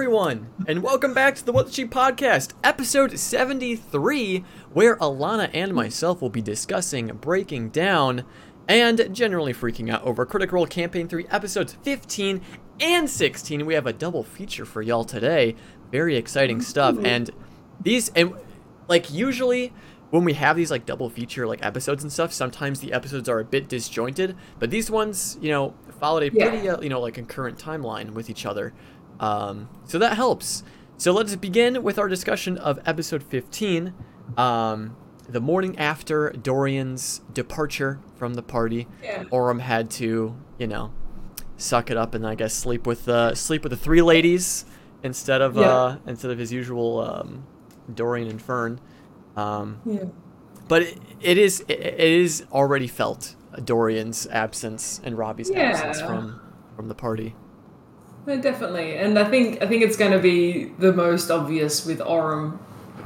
everyone, and welcome back to the What the Sheep podcast, episode 73, where Alana and myself will be discussing, breaking down, and generally freaking out over Critical Role Campaign 3 episodes 15 and 16. We have a double feature for y'all today. Very exciting stuff. And these, and like usually when we have these like double feature like episodes and stuff, sometimes the episodes are a bit disjointed, but these ones, you know, followed a Yeah. pretty, uh, you know, like concurrent timeline with each other. Um, so that helps. So let's begin with our discussion of episode 15. Um, the morning after Dorian's departure from the party, Yeah. Orym had to, you know, suck it up and I guess sleep with the sleep with the three ladies instead of Yeah. uh, instead of his usual um, Dorian and Fearne. Um, Yeah. but it, it is it, it is already felt Dorian's absence and Robbie's absence from from the party. No, definitely, and I think I think it's going to be the most obvious with Orym,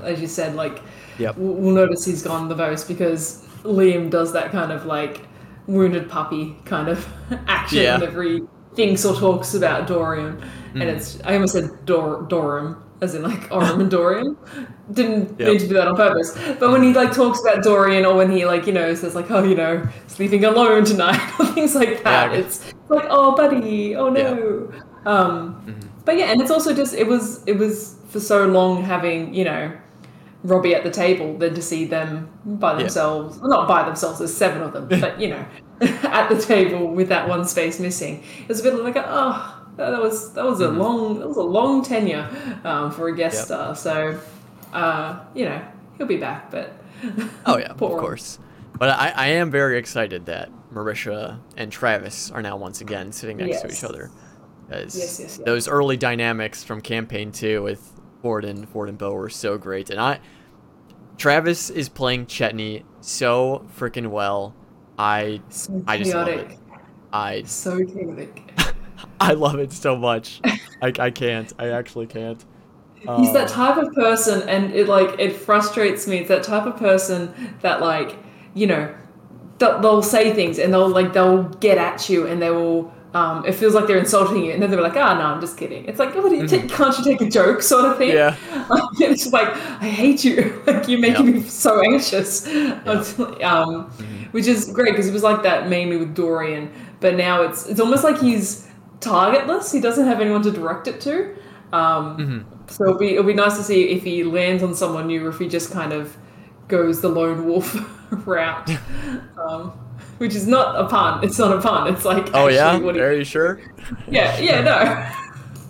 as you said. Like, Yep. we'll, we'll notice he's gone the most because Liam does that kind of like wounded puppy kind of action Yeah. he thinks or talks about Dorian, Mm-hmm. and it's I almost said Dor Dorum as in like Orym and Dorian. Didn't Yep. mean to do that on purpose, but when he like talks about Dorian or when he like you know says like oh you know sleeping alone tonight or things like that, Yeah. it's like oh buddy, oh Yeah. Um, Mm-hmm. But yeah, and it's also just it was it was for so long having you know Robbie at the table than to see them by Yeah. themselves. Well, not by themselves. There's seven of them, but you know, at the table with that one space missing. It was a bit like oh. That was that was a long that was a long tenure um, for a guest Mm-hmm. Yep. star. So, uh, you know, he'll be back. But Oh yeah, of course. But I, I am very excited that Marisha and Travis are now once again sitting next to each other. Yes, yes, yes. Those early dynamics from campaign two with Fjord and Fjord and Beau were so great, and I Travis is playing Chetney so freaking well. I so I just love it. I so chaotic. I love it so much. I, I can't. I actually can't. He's that Uh, type of person, and it like it frustrates me. It's that type of person that like you know they'll say things and they'll like they'll get at you and they will. Um, it feels like they're insulting you, and then they're like, "Ah, no, I'm just kidding." It's like, "Oh, do you take, can't you take a joke?" sort of thing. Mm-hmm. Yeah. Like, it's like I hate you. Like you're making Yep. me so anxious. Um, which is great because it was like that mainly with Dorian, but now it's it's almost like he's targetless. He doesn't have anyone to direct it to. Um, Mm-hmm. So it'll be it'll be nice to see if he lands on someone new or if he just kind of goes the lone wolf route. um, which is not a pun. It's not a pun. It's like Oh yeah. what Are you sure? yeah, yeah,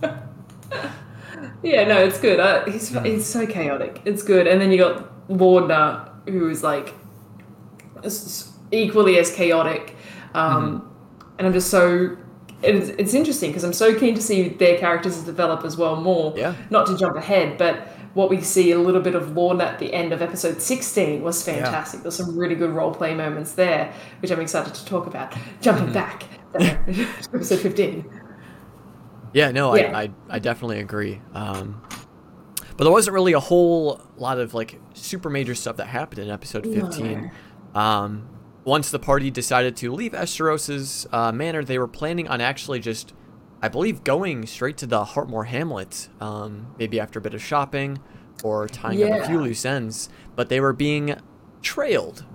no. yeah, no, it's good. Uh, he's he's so chaotic. It's good. And then you got Laudna, who is like equally as chaotic. Um, Mm-hmm. And I'm just so. It's, it's interesting because I'm so keen to see their characters develop as well more. Yeah. Not to jump ahead, but what we see a little bit of Lorne at the end of episode 16 was fantastic. There's some really good role play moments there, which I'm excited to talk about. Jumping Mm-hmm. back to episode 15. Yeah, no, Yeah. I, I, I definitely agree. Um, but there wasn't really a whole lot of like super major stuff that happened in episode 15. Um, once the party decided to leave Eshteross's uh, manor, they were planning on actually just, I believe, going straight to the Hartmore Hamlet, um, maybe after a bit of shopping or tying up a few loose ends. But they were being trailed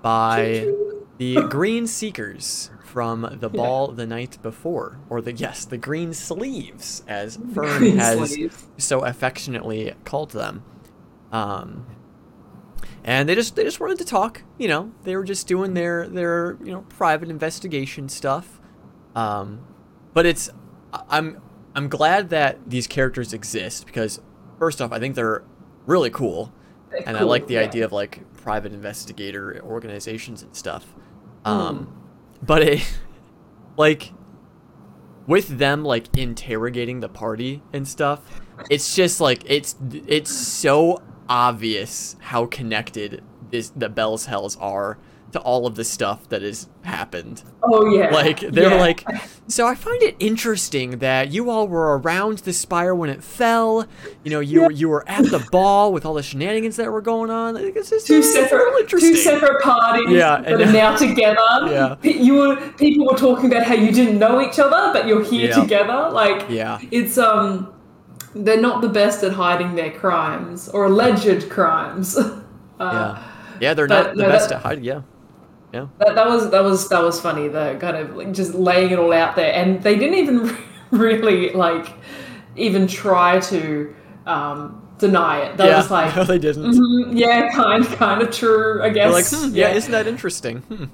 by the Green Seekers from the ball the night before, or the yes, the Green Sleeves, as Fearne Green has sleeves. so affectionately called them. Um, and they just they just wanted to talk. You know, they were just doing their their you know private investigation stuff. Um, but it's I'm I'm glad that these characters exist because first off, I think they're really cool, They're and I like the yeah. idea of like private investigator organizations and stuff. Hmm. Um, but it like with them like interrogating the party and stuff it's just like it's it's so obvious how connected this the Bell's Hells are to all of the stuff that has happened. Oh yeah. Like they're Yeah. like, so I find it interesting that you all were around the spire when it fell. You know, you you were at the ball with all the shenanigans that were going on. Like, It's just two it's separate two separate parties Yeah, that are now together. Yeah. You were people were talking about how you didn't know each other, but you're here Yeah. together. Like Yeah. it's um they're not the best at hiding their crimes or alleged crimes. Uh, yeah, yeah, they're but not the no, best that- at hiding. Yeah, yeah, That, that was that was that was funny. The kind of like just laying it all out there, and they didn't even really like even try to um, deny it. They yeah. just like, no, they didn't. "Mm, yeah, kind kind of true, I guess. like, hmm, yeah, isn't that interesting? Hmm.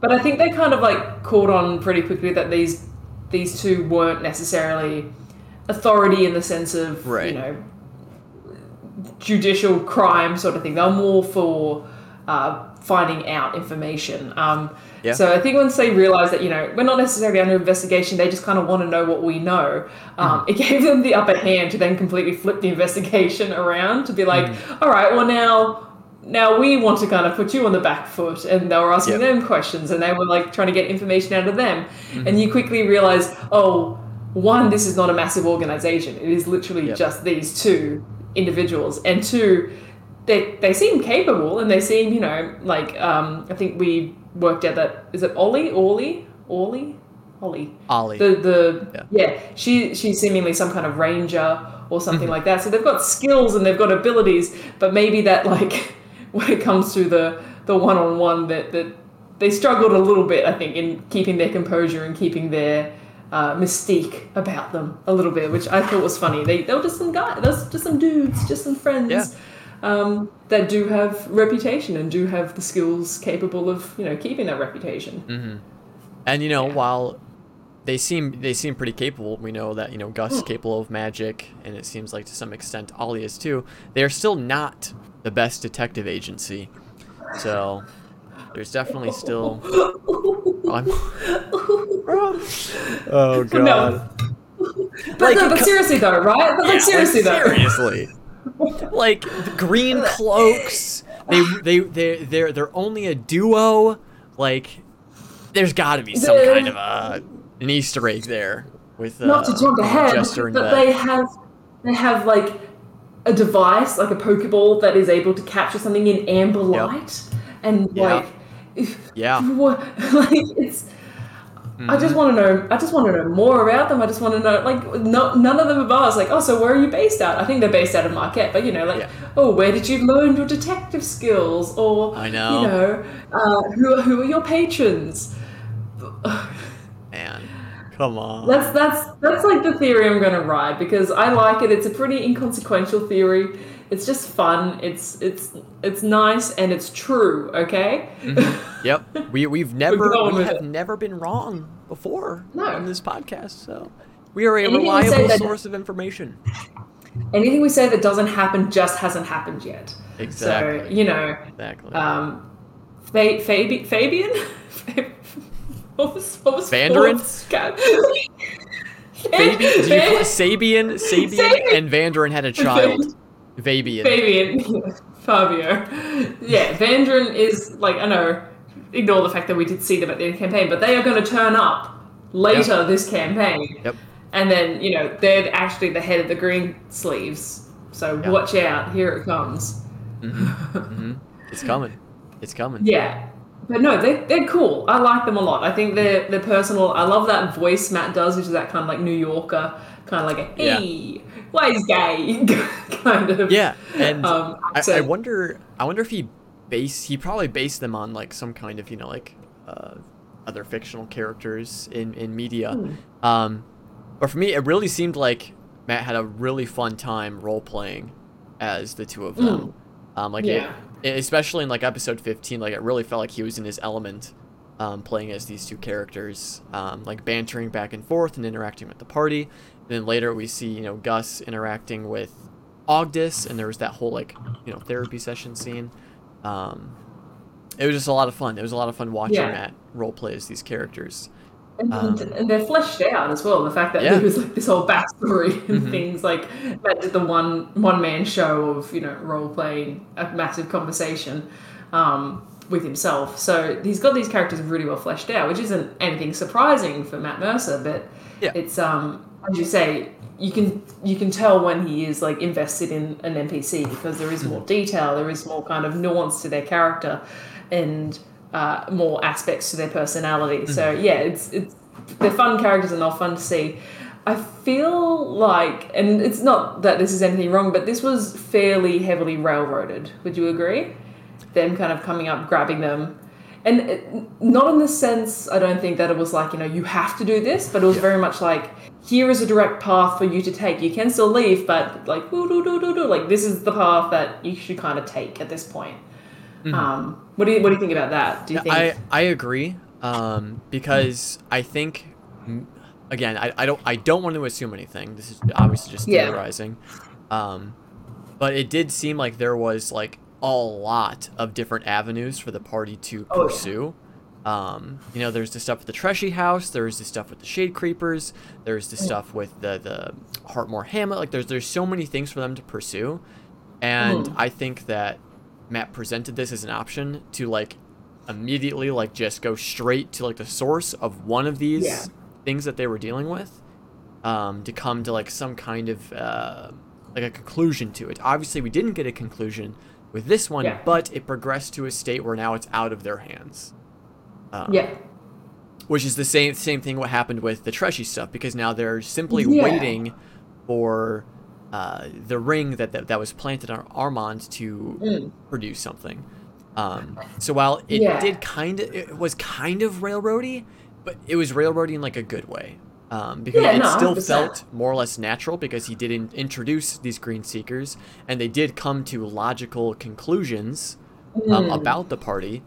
But I think they kind of like caught on pretty quickly that these these two weren't necessarily authority in the sense of Right. you know judicial crime sort of thing. They're more for uh, finding out information. Um, Yeah. So I think once they realized that you know we're not necessarily under investigation, they just kind of want to know what we know. Um, Mm-hmm. It gave them the upper hand to then completely flip the investigation around to be like, Mm-hmm. all right, well now now we want to kind of put you on the back foot and they were asking Yeah. them questions and they were like trying to get information out of them Mm-hmm. and you quickly realize oh one this is not a massive organization it is literally Yep. just these two individuals and two they, they seem capable and they seem you know like um, i think we worked out that is it ollie ollie ollie ollie Ollie. the the Yeah. yeah. she she's seemingly some kind of ranger or something Mm-hmm. like that. So they've got skills and they've got abilities, but maybe that like when it comes to the the one on one that that they struggled a little bit, I think, in keeping their composure and keeping their uh, mystique about them a little bit, which I thought was funny. They they were just some guys, those just some dudes, just some friends. Yeah. Um, that do have reputation and do have the skills capable of you know keeping that reputation. Mm-hmm. And you know, while they seem they seem pretty capable, we know that you know Gus is capable of magic, and it seems like to some extent Ollie is too. They are still not the best detective agency, so there's definitely still. I'm... oh god! No. But, Like, no, but seriously though, right? But Yeah, like seriously though. seriously. like green cloaks. They they they they're they're only a duo. Like there's got to be some The- kind of a an Easter egg there with uh, Not to jump ahead, and but Beth. they have they have like a device, like a Pokeball that is able to capture something in amber Yep. light, and Yeah. like, if, Yeah. what, like it's. I just Mm-hmm. want to know. I just want to know more about them. I just want to know, like, no, none of them have bars. like, oh, so where are you based out? I think they're based out of Marquette, but you know, like, Yeah. oh, where did you learn your detective skills? Or I know. you know, uh, who who are your patrons? Man, come on. That's that's that's like the theory I'm gonna ride because I like it. It's a pretty inconsequential theory. It's just fun. It's it's it's nice and it's true. Okay. Yep. We we've never we have it. never been wrong before No. on this podcast. So we are a Anything reliable that- source of information. Anything we say that doesn't happen just hasn't happened yet. Exactly. So you know, Exactly. um, Fa- Fabi- Fabian. what was what was Vanderin? what was- God. Fabian, did you Van- call Sabian, Sabian, Sabian. and Vanderin had a child. Fabian. Fabian, Fabio. Yeah, Vandrin is like I know. Ignore the fact that we did see them at the end of the campaign, but they are going to turn up later this campaign, Yep. and then you know they're actually the head of the Green Sleeves. So Yeah. watch out! Here it comes. Mm-hmm. Mm-hmm. It's coming. It's coming. Yeah. But no, they, they're cool. I like them a lot. I think they're they're personal. I love that voice Matt does, which is that kind of like New Yorker, kind of like a Yeah. hey, why is gay kind of. Yeah, and Um, I, I wonder. I wonder if he base. He probably based them on like some kind of you know like uh, other fictional characters in in media. Hmm. Um, but for me, it really seemed like Matt had a really fun time role playing as the two of them. Um, like. Yeah. it, especially in like episode fifteen, like it really felt like he was in his element. Um, playing as these two characters, um, like bantering back and forth and interacting with the party. And then later we see, you know, Gus interacting with Ogdis, and there was that whole like, you know, therapy session scene. Um, it was just a lot of fun. It was a lot of fun watching Yeah. Matt role play as these characters. And, Um, and they're fleshed out as well. The fact that Yeah. there was like this whole backstory and Mhm. things like Matt did the one one man show of you know role playing a massive conversation um, with himself. So he's got these characters really well fleshed out, which isn't anything surprising for Matt Mercer, but Yeah. it's um as you say you can you can tell when he is like invested in an NPC because there is more detail, there is more kind of nuance to their character, and uh, more aspects to their personality. So yeah, it's it's they're fun characters and they're fun to see. I feel like, and it's not that this is anything wrong, but this was fairly heavily railroaded. Would you agree? Them kind of coming up, grabbing them. And it, not in the sense, I don't think that it was like, you know, you have to do this, but it was Yeah. very much like, here is a direct path for you to take. You can still leave, but like, like this is the path that you should kind of take at this point. Um, what do you what do you think about that? Do you think? I I agree um, because I think mm, again I, I don't I don't want to assume anything. This is obviously just Yeah. theorizing, um, but it did seem like there was like a lot of different avenues for the party to Oh, yeah. pursue. Um, you know, there's the stuff with the Treshi House. There's the stuff with the Shade Creepers. There's the stuff with the the Hartmore Hamlet. Like, there's there's so many things for them to pursue, and Mm. I think that Matt presented this as an option to like immediately like just go straight to like the source of one of these Yeah. things that they were dealing with, um, to come to like some kind of uh, like a conclusion to it. Obviously, we didn't get a conclusion with this one, Yeah. but it progressed to a state where now it's out of their hands. Um, yeah. which is the same same thing what happened with the Treshi stuff because now they're simply Yeah. waiting for uh, the ring that, that that was planted on Armand to Mm. produce something. Um, so while it Yeah. did kind of it was kind of railroady, but it was railroady in like a good way. Um, because Yeah, it no, still 100%. felt more or less natural because he did in- introduce these green seekers and they did come to logical conclusions um, Mm. about the party.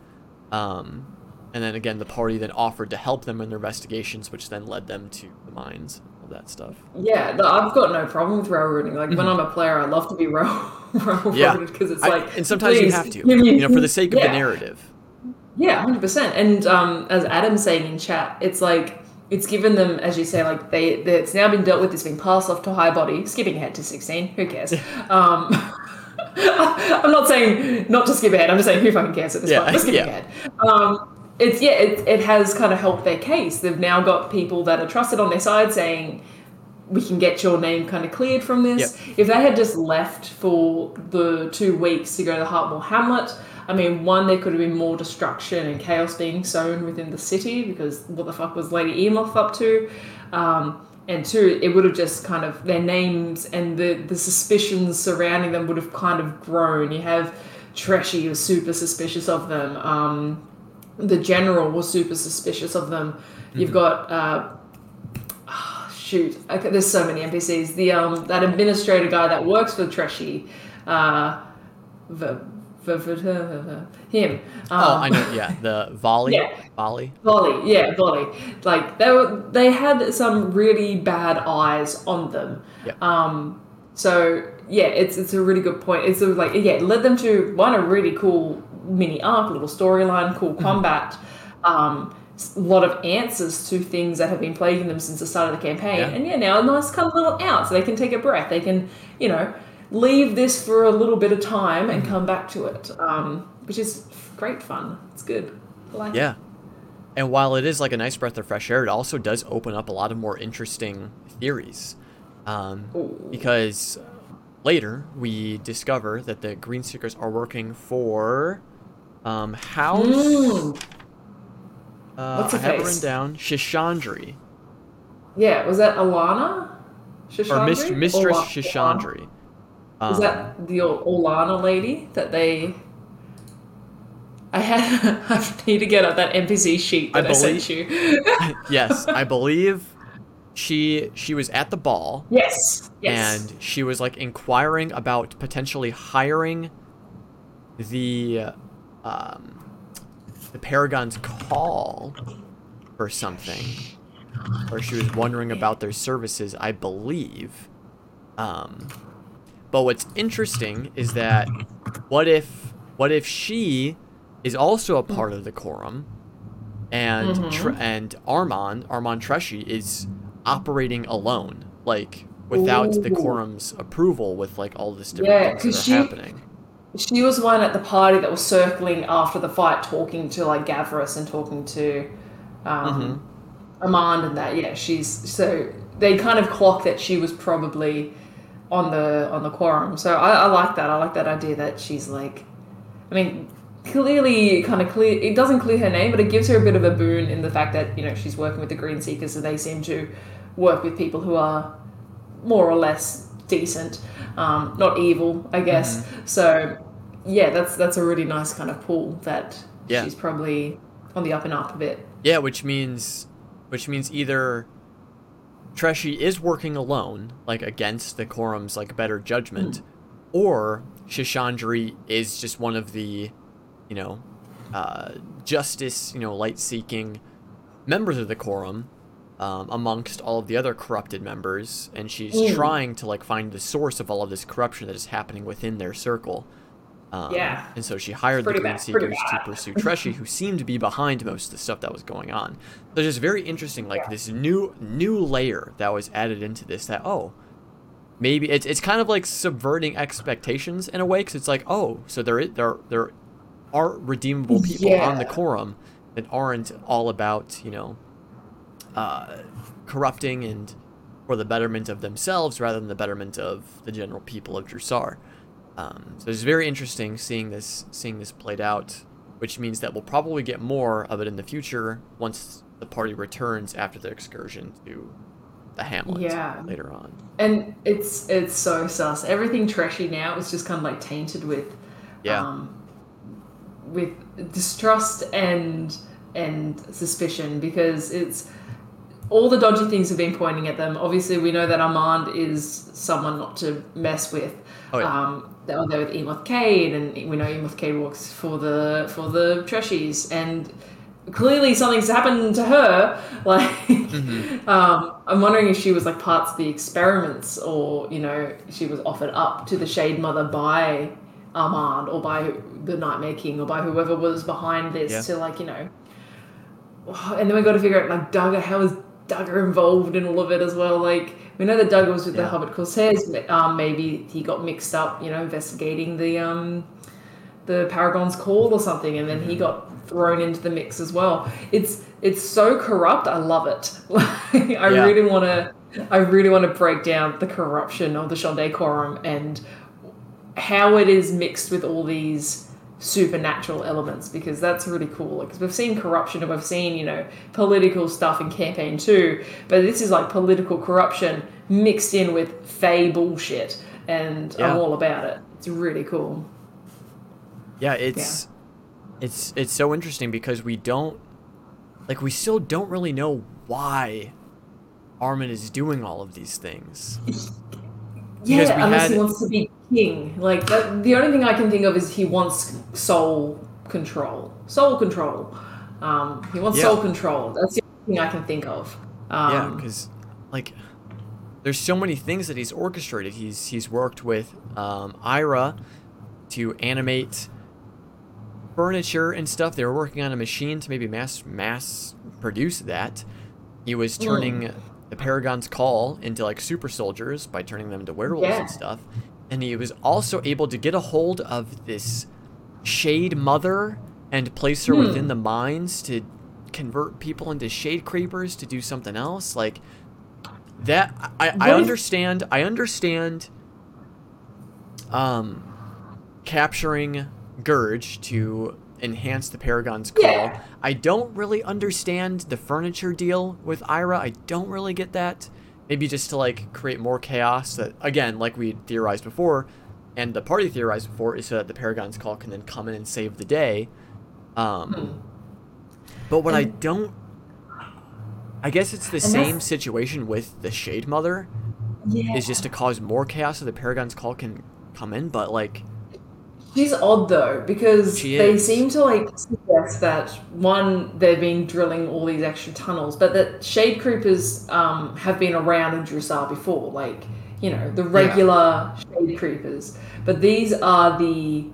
Um, and then again, the party then offered to help them in their investigations, which then led them to the mines, that stuff. Yeah, I've got no problem with railroading. Like when I'm a player, I love to be rail railroaded Mm-hmm. Yeah. because it's I- like, and sometimes you have to, you know, for the sake of yeah. the narrative. Yeah, hundred percent. And um, as Adam's saying in chat, it's like it's given them, as you say, like they, they it's now been dealt with. It's been passed off to high body. Skipping ahead to sixteen, who cares? um, I'm not saying not to skip ahead. I'm just saying who fucking cares at this Yeah, point. Let's skip yeah. ahead. Um, it's yeah, it, it has kind of helped their case. They've now got people that are trusted on their side saying we can get your name kind of cleared from this. If they had just left for the two weeks to go to the Hartmore Hamlet, I mean, one, there could have been more destruction and chaos being sown within the city because what the fuck was Lady Emoth up to? Um, and two, it would have just kind of, their names and the, the suspicions surrounding them would have kind of grown. You have Treshi was super suspicious of them. Um, the general was super suspicious of them. You've got uh, ah, shoot, okay, there's so many NPCs. The um that administrator guy that works for Treshi, uh, v- him. Um, Oh, I know. Yeah, the volley, Yeah. volley. Volley, yeah, volley. Like they were, they had some really bad eyes on them. Yep. Um, so yeah, it's it's a really good point. It's sort of like yeah, it led them to one a really cool mini arc, little storyline, cool combat. Um, a lot of answers to things that have been plaguing them since the start of the campaign, Yeah. and yeah, now a nice kind of little out, so they can take a breath. They can, you know, leave this for a little bit of time and come back to it, um, which is great fun. It's good. I like it. Yeah. And while it is like a nice breath of fresh air, it also does open up a lot of more interesting theories. Um, because later we discover that the Green Seekers are working for um, House. Mm. Uh, What's I have it face? written down. Shishandri. Yeah, was that Alana? Or Shishandri? Mist- Mistress Ola- Shishandri. Is Um, that the Olana lady that they? I had. I need to get up that NPC sheet I that I, sent you. yes, I believe she she was at the ball yes. Yes. and she was like inquiring about potentially hiring the um the Paragon's call or something. Or she was wondering about their services, I believe. Um but what's interesting is that what if what if she is also a part of the quorum and Tr- and Armand Armand Treshi is operating alone like without the quorum's approval with like all this different Yeah, things that are she- happening she was one at the party that was circling after the fight, talking to like Gavris and talking to um, Mm-hmm. Armand and that. Yeah, she's so they kind of clock that she was probably on the on the quorum. So I, I like that. I like that idea that she's like, I mean, clearly kind of clear. It doesn't clear her name, but it gives her a bit of a boon in the fact that you know she's working with the Green Seekers, and they seem to work with people who are more or less decent, um, not evil, I guess. Mm-hmm. So yeah, that's that's a really nice kind of pull that Yeah. she's probably on the up and up a bit. Yeah, which means which means either Treshi is working alone, like against the quorum's like better judgment, or Shishandri is just one of the, you know, uh, justice, you know, light seeking members of the quorum um, amongst all of the other corrupted members, and she's Mm. trying to like find the source of all of this corruption that is happening within their circle. Um, Yeah. And so she hired the Green bad, Seekers to pursue Treshi, who seemed to be behind most of the stuff that was going on. So just very interesting, like Yeah. this new new layer that was added into this. That oh, maybe it's it's kind of like subverting expectations in a way, because it's like oh, so there is, there there are redeemable people on the quorum that aren't all about you know uh, corrupting and for the betterment of themselves rather than the betterment of the general people of Jrusar. Um, so it's very interesting seeing this seeing this played out, which means that we'll probably get more of it in the future once the party returns after the excursion to the hamlet Yeah. later on. And it's it's so sus. Everything trashy now is just kind of like tainted with Yeah. um, with distrust and and suspicion because it's all the dodgy things have been pointing at them. Obviously, we know that Armand is someone not to mess with. Oh, yeah. Um, they were there with Emoth Cade, and we know Emoth Cade works for the for the Treshis, and clearly something's happened to her. Like, Mm-hmm. um, I'm wondering if she was like parts of the experiments, or you know, she was offered up to the Shade Mother by Armand, or by the Nightmare King, or by whoever was behind this Yeah. to like you know. And then we got to figure out like Duggar. How is Duggar involved in all of it as well? Like we know that Duggar was with the Yeah. Hubbard Corsairs. Um, maybe he got mixed up, you know, investigating the um, the Paragon's Call or something, and then he got thrown into the mix as well. It's it's so corrupt. I love it. Like, I Yeah. really want to. I really want to break down the corruption of the Shonday Quorum and how it is mixed with all these supernatural elements because that's really cool. Like 'cause we've seen corruption and we've seen you know political stuff in campaign two, but this is like political corruption mixed in with fey bullshit, and Yeah. I'm all about it. It's really cool. Yeah, it's it's it's so interesting because we don't like we still don't really know why Armand is doing all of these things. Yeah, unless had- he wants to be king. Like that, the only thing I can think of is he wants soul control. Soul control. Um, he wants Yeah. soul control. That's the only thing I can think of. Um, yeah, because like there's so many things that he's orchestrated. He's he's worked with um, Ira to animate furniture and stuff. They were working on a machine to maybe mass mass produce that. He was turning the Paragon's Call into like super soldiers by turning them into werewolves Yeah. and stuff. And he was also able to get a hold of this Shade Mother and place her Hmm. within the mines to convert people into shade creepers to do something else like that I, I What understand I understand um capturing Gurge to enhance the Paragon's call. Yeah. I don't really understand the furniture deal with Ira. I don't really get that. Maybe just to like create more chaos that again, like we theorized before, and the party theorized before, is so that the Paragon's call can then come in and save the day. Um Hmm. but what I don't I guess it's the same situation with the Shade Mother yeah. is just to cause more chaos so the Paragon's call can come in, but like She's odd though because they seem to like suggest that one they've been drilling all these extra tunnels, but that shade creepers um, have been around in Jrusar before, like you know the regular shade creepers. But these are the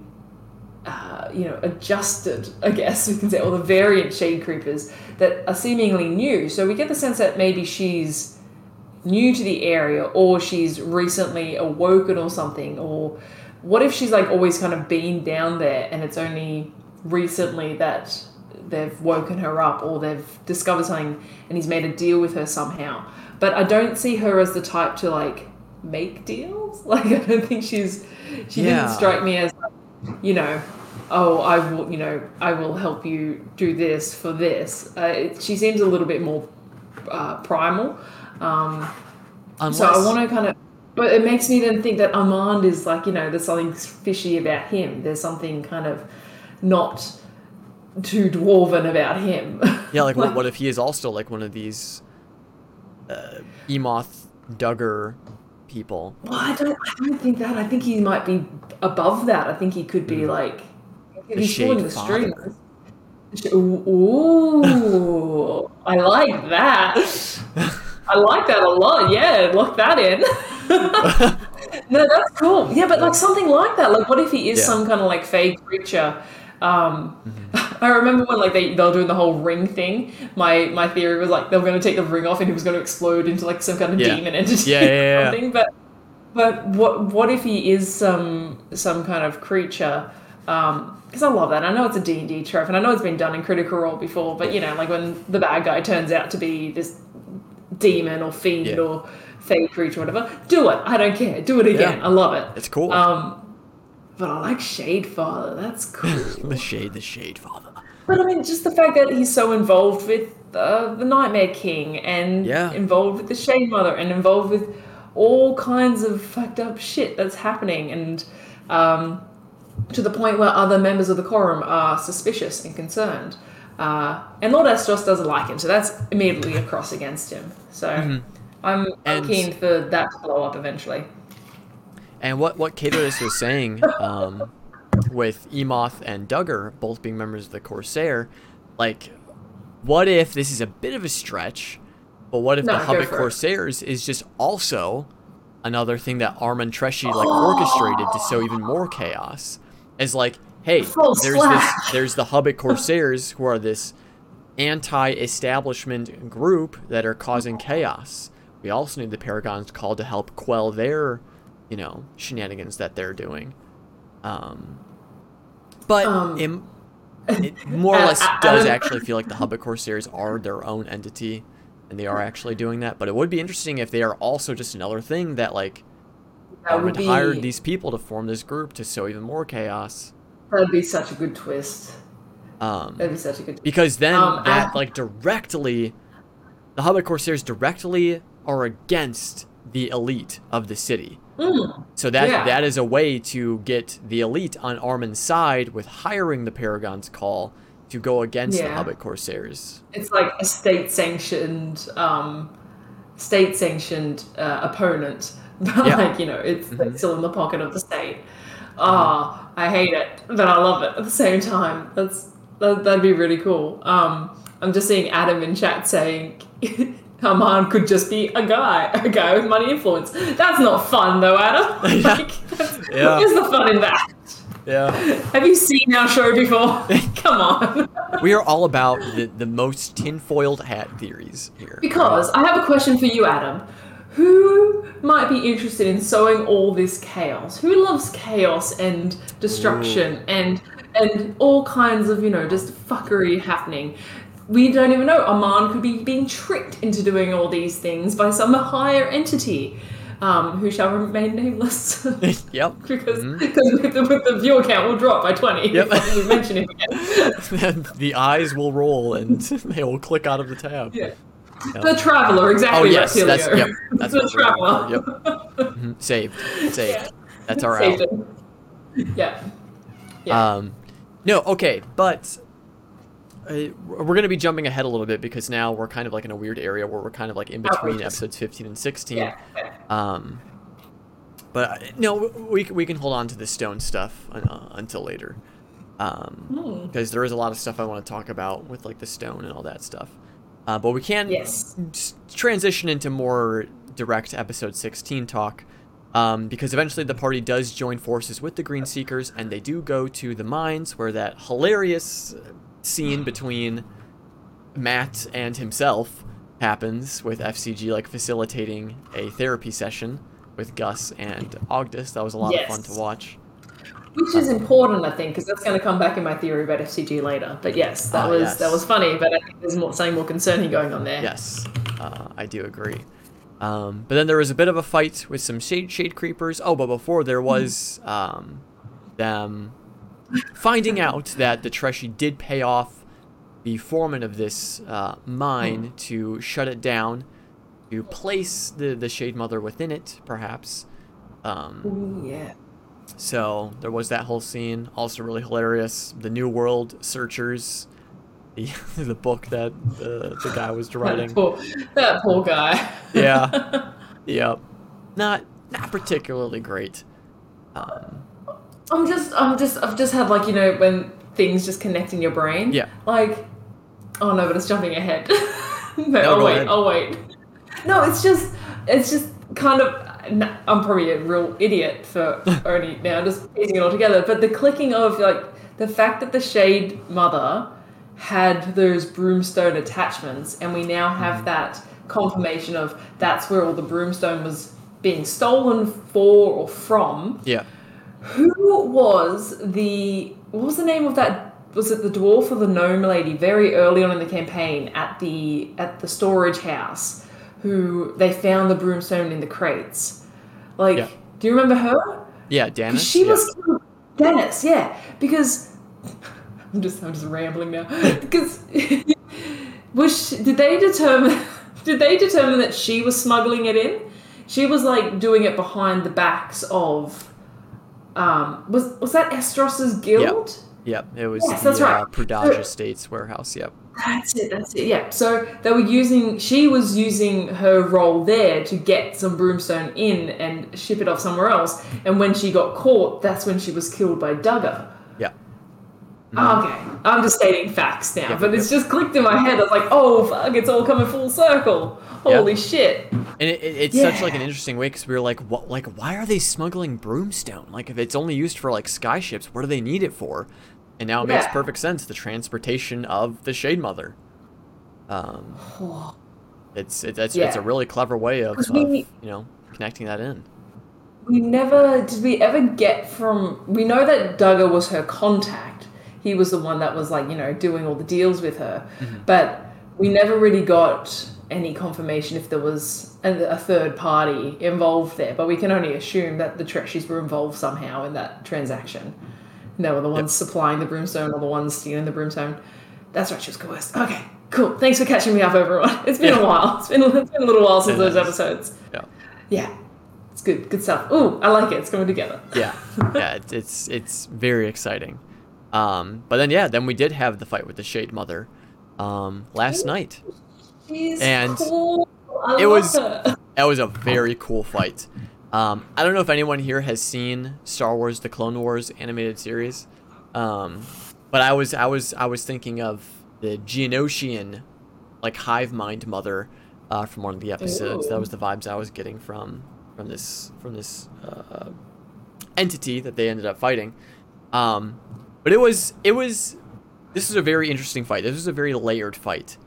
uh, you know adjusted, I guess we can say, or the variant shade creepers that are seemingly new. So we get the sense that maybe she's new to the area or she's recently awoken or something or what if she's like always kind of been down there and it's only recently that they've woken her up or they've discovered something and he's made a deal with her somehow but i don't see her as the type to like make deals like i don't think she's she Yeah. didn't strike me as you know oh i will you know i will help you do this for this uh, it, she seems a little bit more uh, primal. Um, Unless, so I want to kind of, but it makes me then think that Armand is like, you know, there's something fishy about him. There's something kind of not too dwarven about him. Yeah, like what, what if he is also like one of these uh, Emoth Duggar people? Well, I don't, I don't think that. I think he might be above that. I think he could be like, The he's Shade the strings. Ooh, I like that. I like that a lot. Yeah, lock that in. no, that's cool. Yeah, but like something like that. Like, what if he is Yeah. some kind of like fake creature? Um, I remember when like they they were doing the whole ring thing. My my theory was like they were going to take the ring off and he was going to explode into like some kind of Yeah. demon entity Yeah, yeah, yeah, something. But but what what if he is some some kind of creature? Because I love that. I know it's a D and D trope, and I know it's been done in Critical Role before. But you know, like when the bad guy turns out to be this demon or fiend Yeah. or fake creature, or whatever, do it. I don't care. Do it again. Yeah. I love it. It's cool. Um, but I like Shade Father. That's cool. the Shade, the Shade Father. But I mean, just the fact that he's so involved with uh, the Nightmare King and Yeah. involved with the Shade Mother and involved with all kinds of fucked up shit that's happening, and um, to the point where other members of the quorum are suspicious and concerned. Uh, and Lord Estos doesn't like him, so that's immediately a cross against him. So I'm, I'm. And- keen for that to blow up eventually. And what what Caterus was saying, um, with Emoth and Duggar both being members of the Corsair, like, what if this is a bit of a stretch, but what if No, the Hubbard. Corsairs is just also another thing that Armand Treshi like orchestrated to sow even more chaos? Is like, hey, Full there's this there's the Hubbard Corsairs who are this anti-establishment group that are causing chaos. We also need the Paragons called to help quell their, you know, shenanigans that they're doing. Um, but Um, im- it more or less does actually feel like the Hubbard Corsairs are their own entity, and they are actually doing that. But it would be interesting if they are also just another thing that like That would be hired these people to form this group to sow even more chaos. that'd be such a good twist. Um, That'd be such a good. because then Um, that I- like directly the Hubbard Corsairs directly are against the elite of the city. Mm. So that Yeah. that is a way to get the elite on Armand's side with hiring the Paragon's call to go against the Hubbard Corsairs. It's like a state sanctioned, um, state sanctioned uh, opponent, Yeah. Mm-hmm. like you know, it's, it's still in the pocket of the state. Ah, I hate it, but I love it at the same time. That's that, that'd be really cool. Um, I'm just seeing Adam in chat saying. Haman could just be a guy, a guy with money influence. That's not fun, though, Adam. Yeah. like, Yeah. Where's the fun in that? Yeah. Have you seen our show before? Come on. we are all about the, the most tinfoiled hat theories here. Because I have a question for you, Adam. Who might be interested in sowing all this chaos? Who loves chaos and destruction and and all kinds of you know just fuckery happening? We don't even know. Aman could be being tricked into doing all these things by some higher entity, um, who shall remain nameless. yep. because because with, the, with the viewer count will drop by twenty Yep. if we mention him again. the eyes will roll and they will click out of the tab. Yeah. Yep. The traveler, exactly. Oh yes, Reptilio. that's yep. That's the what we're going traveler. Yep. Mhm. Saved. Saved. Yeah. That's our Saved out. him. Yeah. Yeah. Um, no, okay, but uh, we're gonna be jumping ahead a little bit because now we're kind of like in a weird area where we're kind of like in between episodes 15 and 16. yeah. Um, but uh, no, we we can hold on to the stone stuff uh, until later. Um, Hmm. because there is a lot of stuff I want to talk about with like the stone and all that stuff. Uh, but we can Yes. transition into more direct episode 16 talk. Um, because eventually the party does join forces with the Green Seekers, and they do go to the mines where that hilarious scene between Matt and himself happens with FCG like facilitating a therapy session with Gus and Ogdus. That was a lot of fun to watch. Which is important, I think, because that's going to come back in my theory about FCG later. But yes, that Ah, was yes. that was funny. But I think there's more something more concerning going on there. Yes, uh, I do agree. Um, but then there was a bit of a fight with some shade shade creepers. Oh, but before there was um, them finding out that the Treshi did pay off the foreman of this uh, mine to shut it down, to place the the Shade Mother within it, perhaps. Um, yeah. so there was that whole scene, also really hilarious. The New World Searchers, the the book that uh, the guy was That writing. poor, that poor guy. Yeah. Yep. Not not particularly great. Um, I'm just, I'm just, I've just had like you know when things just connect in your brain. Yeah. Like, oh no, but it's jumping ahead. no, No, oh wait, ahead. oh wait. No, it's just, it's just kind of. I'm probably a real idiot for only now just piecing it all together. But the clicking of like the fact that the Shade Mother had those broomstone attachments, and we now Mm-hmm. have that confirmation of that's where all the broomstone was being stolen for or from. yeah. Who was the what was the name of that? Was it the dwarf or the gnome lady? Very early on in the campaign, at the at the storage house, who they found the broomstone in the crates. Like, Yeah. do you remember her? Yeah, Dennis. She yeah. was Dennis, yeah. Because I'm just I'm just rambling now. because was she, did they determine did they determine that she was smuggling it in? She was like doing it behind the backs of um was was that Eshteross's guild? Yep, it was Yes, the that's right. uh, Prodage Estates warehouse. Yep. That's it, that's it. Yeah. So they were using she was using her role there to get some broomstone in and ship it off somewhere else. And when she got caught, that's when she was killed by Duggar. Yeah. Okay, I'm just stating facts now, Yep, but yep. it's just clicked in my head. I was like, oh fuck, it's all coming full circle. Holy shit! And it, it, it's such like an interesting way because we were like, what? Like, why are they smuggling broomstone? Like, if it's only used for like skyships, what do they need it for? And now it makes perfect sense. The transportation of the Shade Mother. Um, it's it, it's, it's a really clever way of we- you know connecting that in. We never did we ever get from. We know that Duggar was her contact. He was the one that was like you know doing all the deals with her, but we never really got any confirmation if there was a, a third party involved there. But we can only assume that the Treshis were involved somehow in that transaction. They were the ones supplying the broomstone or the ones stealing the broomstone. That's right, she was coerced. Okay, cool. Thanks for catching me up, everyone. It's been Yeah. a while. It's been, it's been a little while since It those has. episodes. Yeah. Yeah, it's good. Good stuff. Ooh, I like it. It's coming together. yeah, yeah, it's it's it's very exciting. Um, but then yeah, then we did have the fight with the Shade Mother, um, last night. She's And cool. It was- her. That was a very cool fight. Um, I don't know if anyone here has seen Star Wars: The Clone Wars animated series, um, but I was I was I was thinking of the Geonosian, like hive mind mother, uh, from one of the episodes. That was the vibes I was getting from from this from this uh, entity that they ended up fighting. Um, but it was it was this is a very interesting fight. This was a very layered fight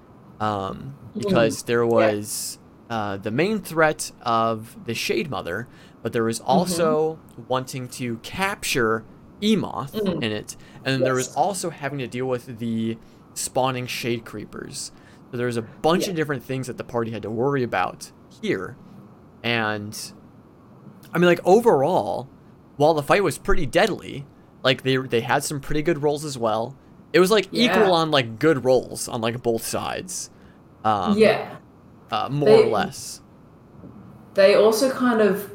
um, because there was uh, the main threat of the Shade Mother, but there was also wanting to capture Emoth Mhm. in it, and then there was also having to deal with the spawning Shade Creepers. So there was a bunch Yeah. of different things that the party had to worry about here, and I mean, like overall, while the fight was pretty deadly, like they they had some pretty good rolls as well. It was like Yeah. equal on like good rolls on like both sides, um, yeah. uh, more or less. They also kind of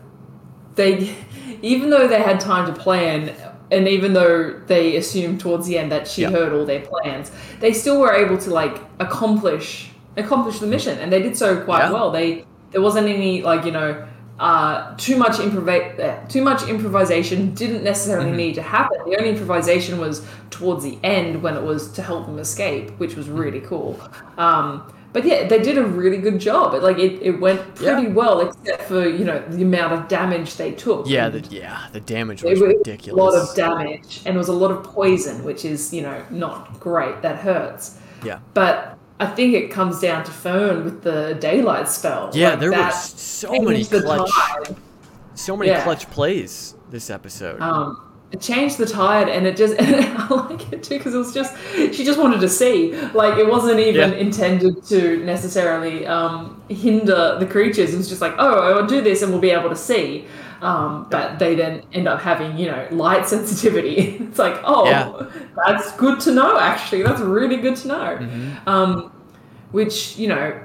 they even though they had time to plan and even though they assumed towards the end that she Yeah. heard all their plans, they still were able to like accomplish accomplish the mission and they did so quite Yeah. well. They there wasn't any like, you know, uh, too much improv uh, too much improvisation didn't necessarily Mm-hmm. need to happen. The only improvisation was towards the end when it was to help them escape, which was really cool. Um, but yeah, they did a really good job. It, like it, it went pretty Yeah. well, except for you know the amount of damage they took. Yeah, the, yeah, the damage it was was ridiculous. A lot of damage, and it was a lot of poison, which is you know not great. That hurts. yeah, But I think it comes down to Fearne with the daylight spell. yeah, Like, there were so many clutch, so many Yeah. clutch plays this episode. Um, it changed the tide, and it just and I like it too because it was just she just wanted to see. Like it wasn't even Yeah. intended to necessarily um, hinder the creatures. It was just like, oh, I'll do this, and we'll be able to see. Um, but they then end up having, you know, light sensitivity. it's like, oh, Yeah. that's good to know, actually. That's really good to know. Mhm. Um, which, you know,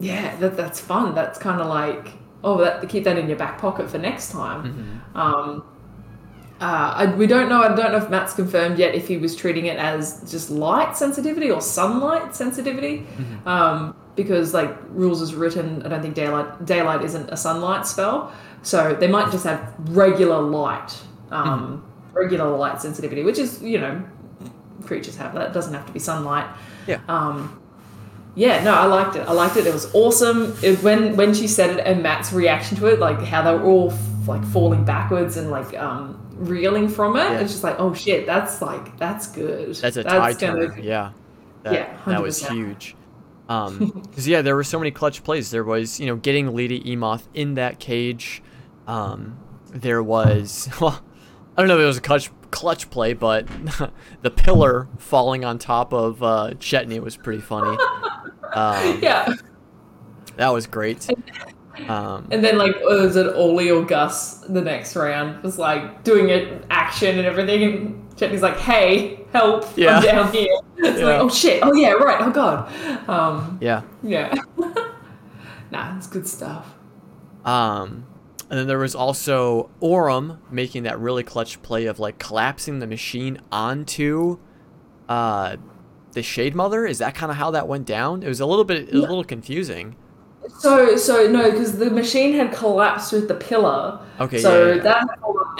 yeah, that, that's fun. That's kind of like, oh, that, keep that in your back pocket for next time. Mhm. Um, uh, I, we don't know. I don't know if Matt's confirmed yet if he was treating it as just light sensitivity or sunlight sensitivity, um, because like rules is written. I don't think daylight daylight isn't a sunlight spell, so they might just have regular light, um, regular light sensitivity, which is you know creatures have that. It doesn't have to be sunlight. Yeah. Um, yeah, no, I liked it. I liked it. It was awesome. It, when when she said it and Matt's reaction to it, like how they were all f- like falling backwards and like um, reeling from it. Yeah. It's just like, oh shit, that's like that's good. That's a tie turner. Yeah. That, Yeah, that was huge. Um, because yeah, there were so many clutch plays. There was, you know, getting Lady Emoth in that cage. Um, there was, well, I don't know if it was a clutch clutch play, but the pillar falling on top of uh, Chetney was pretty funny. Um, Yeah, that was great. Um, and then like was it Ollie or Gus the next round was like doing it action and everything, and Chetney's like, "Hey, help! Yeah. I'm down here." It's Yeah. like, "Oh shit! Oh yeah, right! Oh god!" Um, yeah. yeah. nah, it's good stuff. Um, and then there was also Orym making that really clutch play of like collapsing the machine onto uh, the Shade Mother. Is that kind of how that went down? It was a little bit, it was a little confusing. So, so no, because the machine had collapsed with the pillar. Okay, So yeah, yeah, that,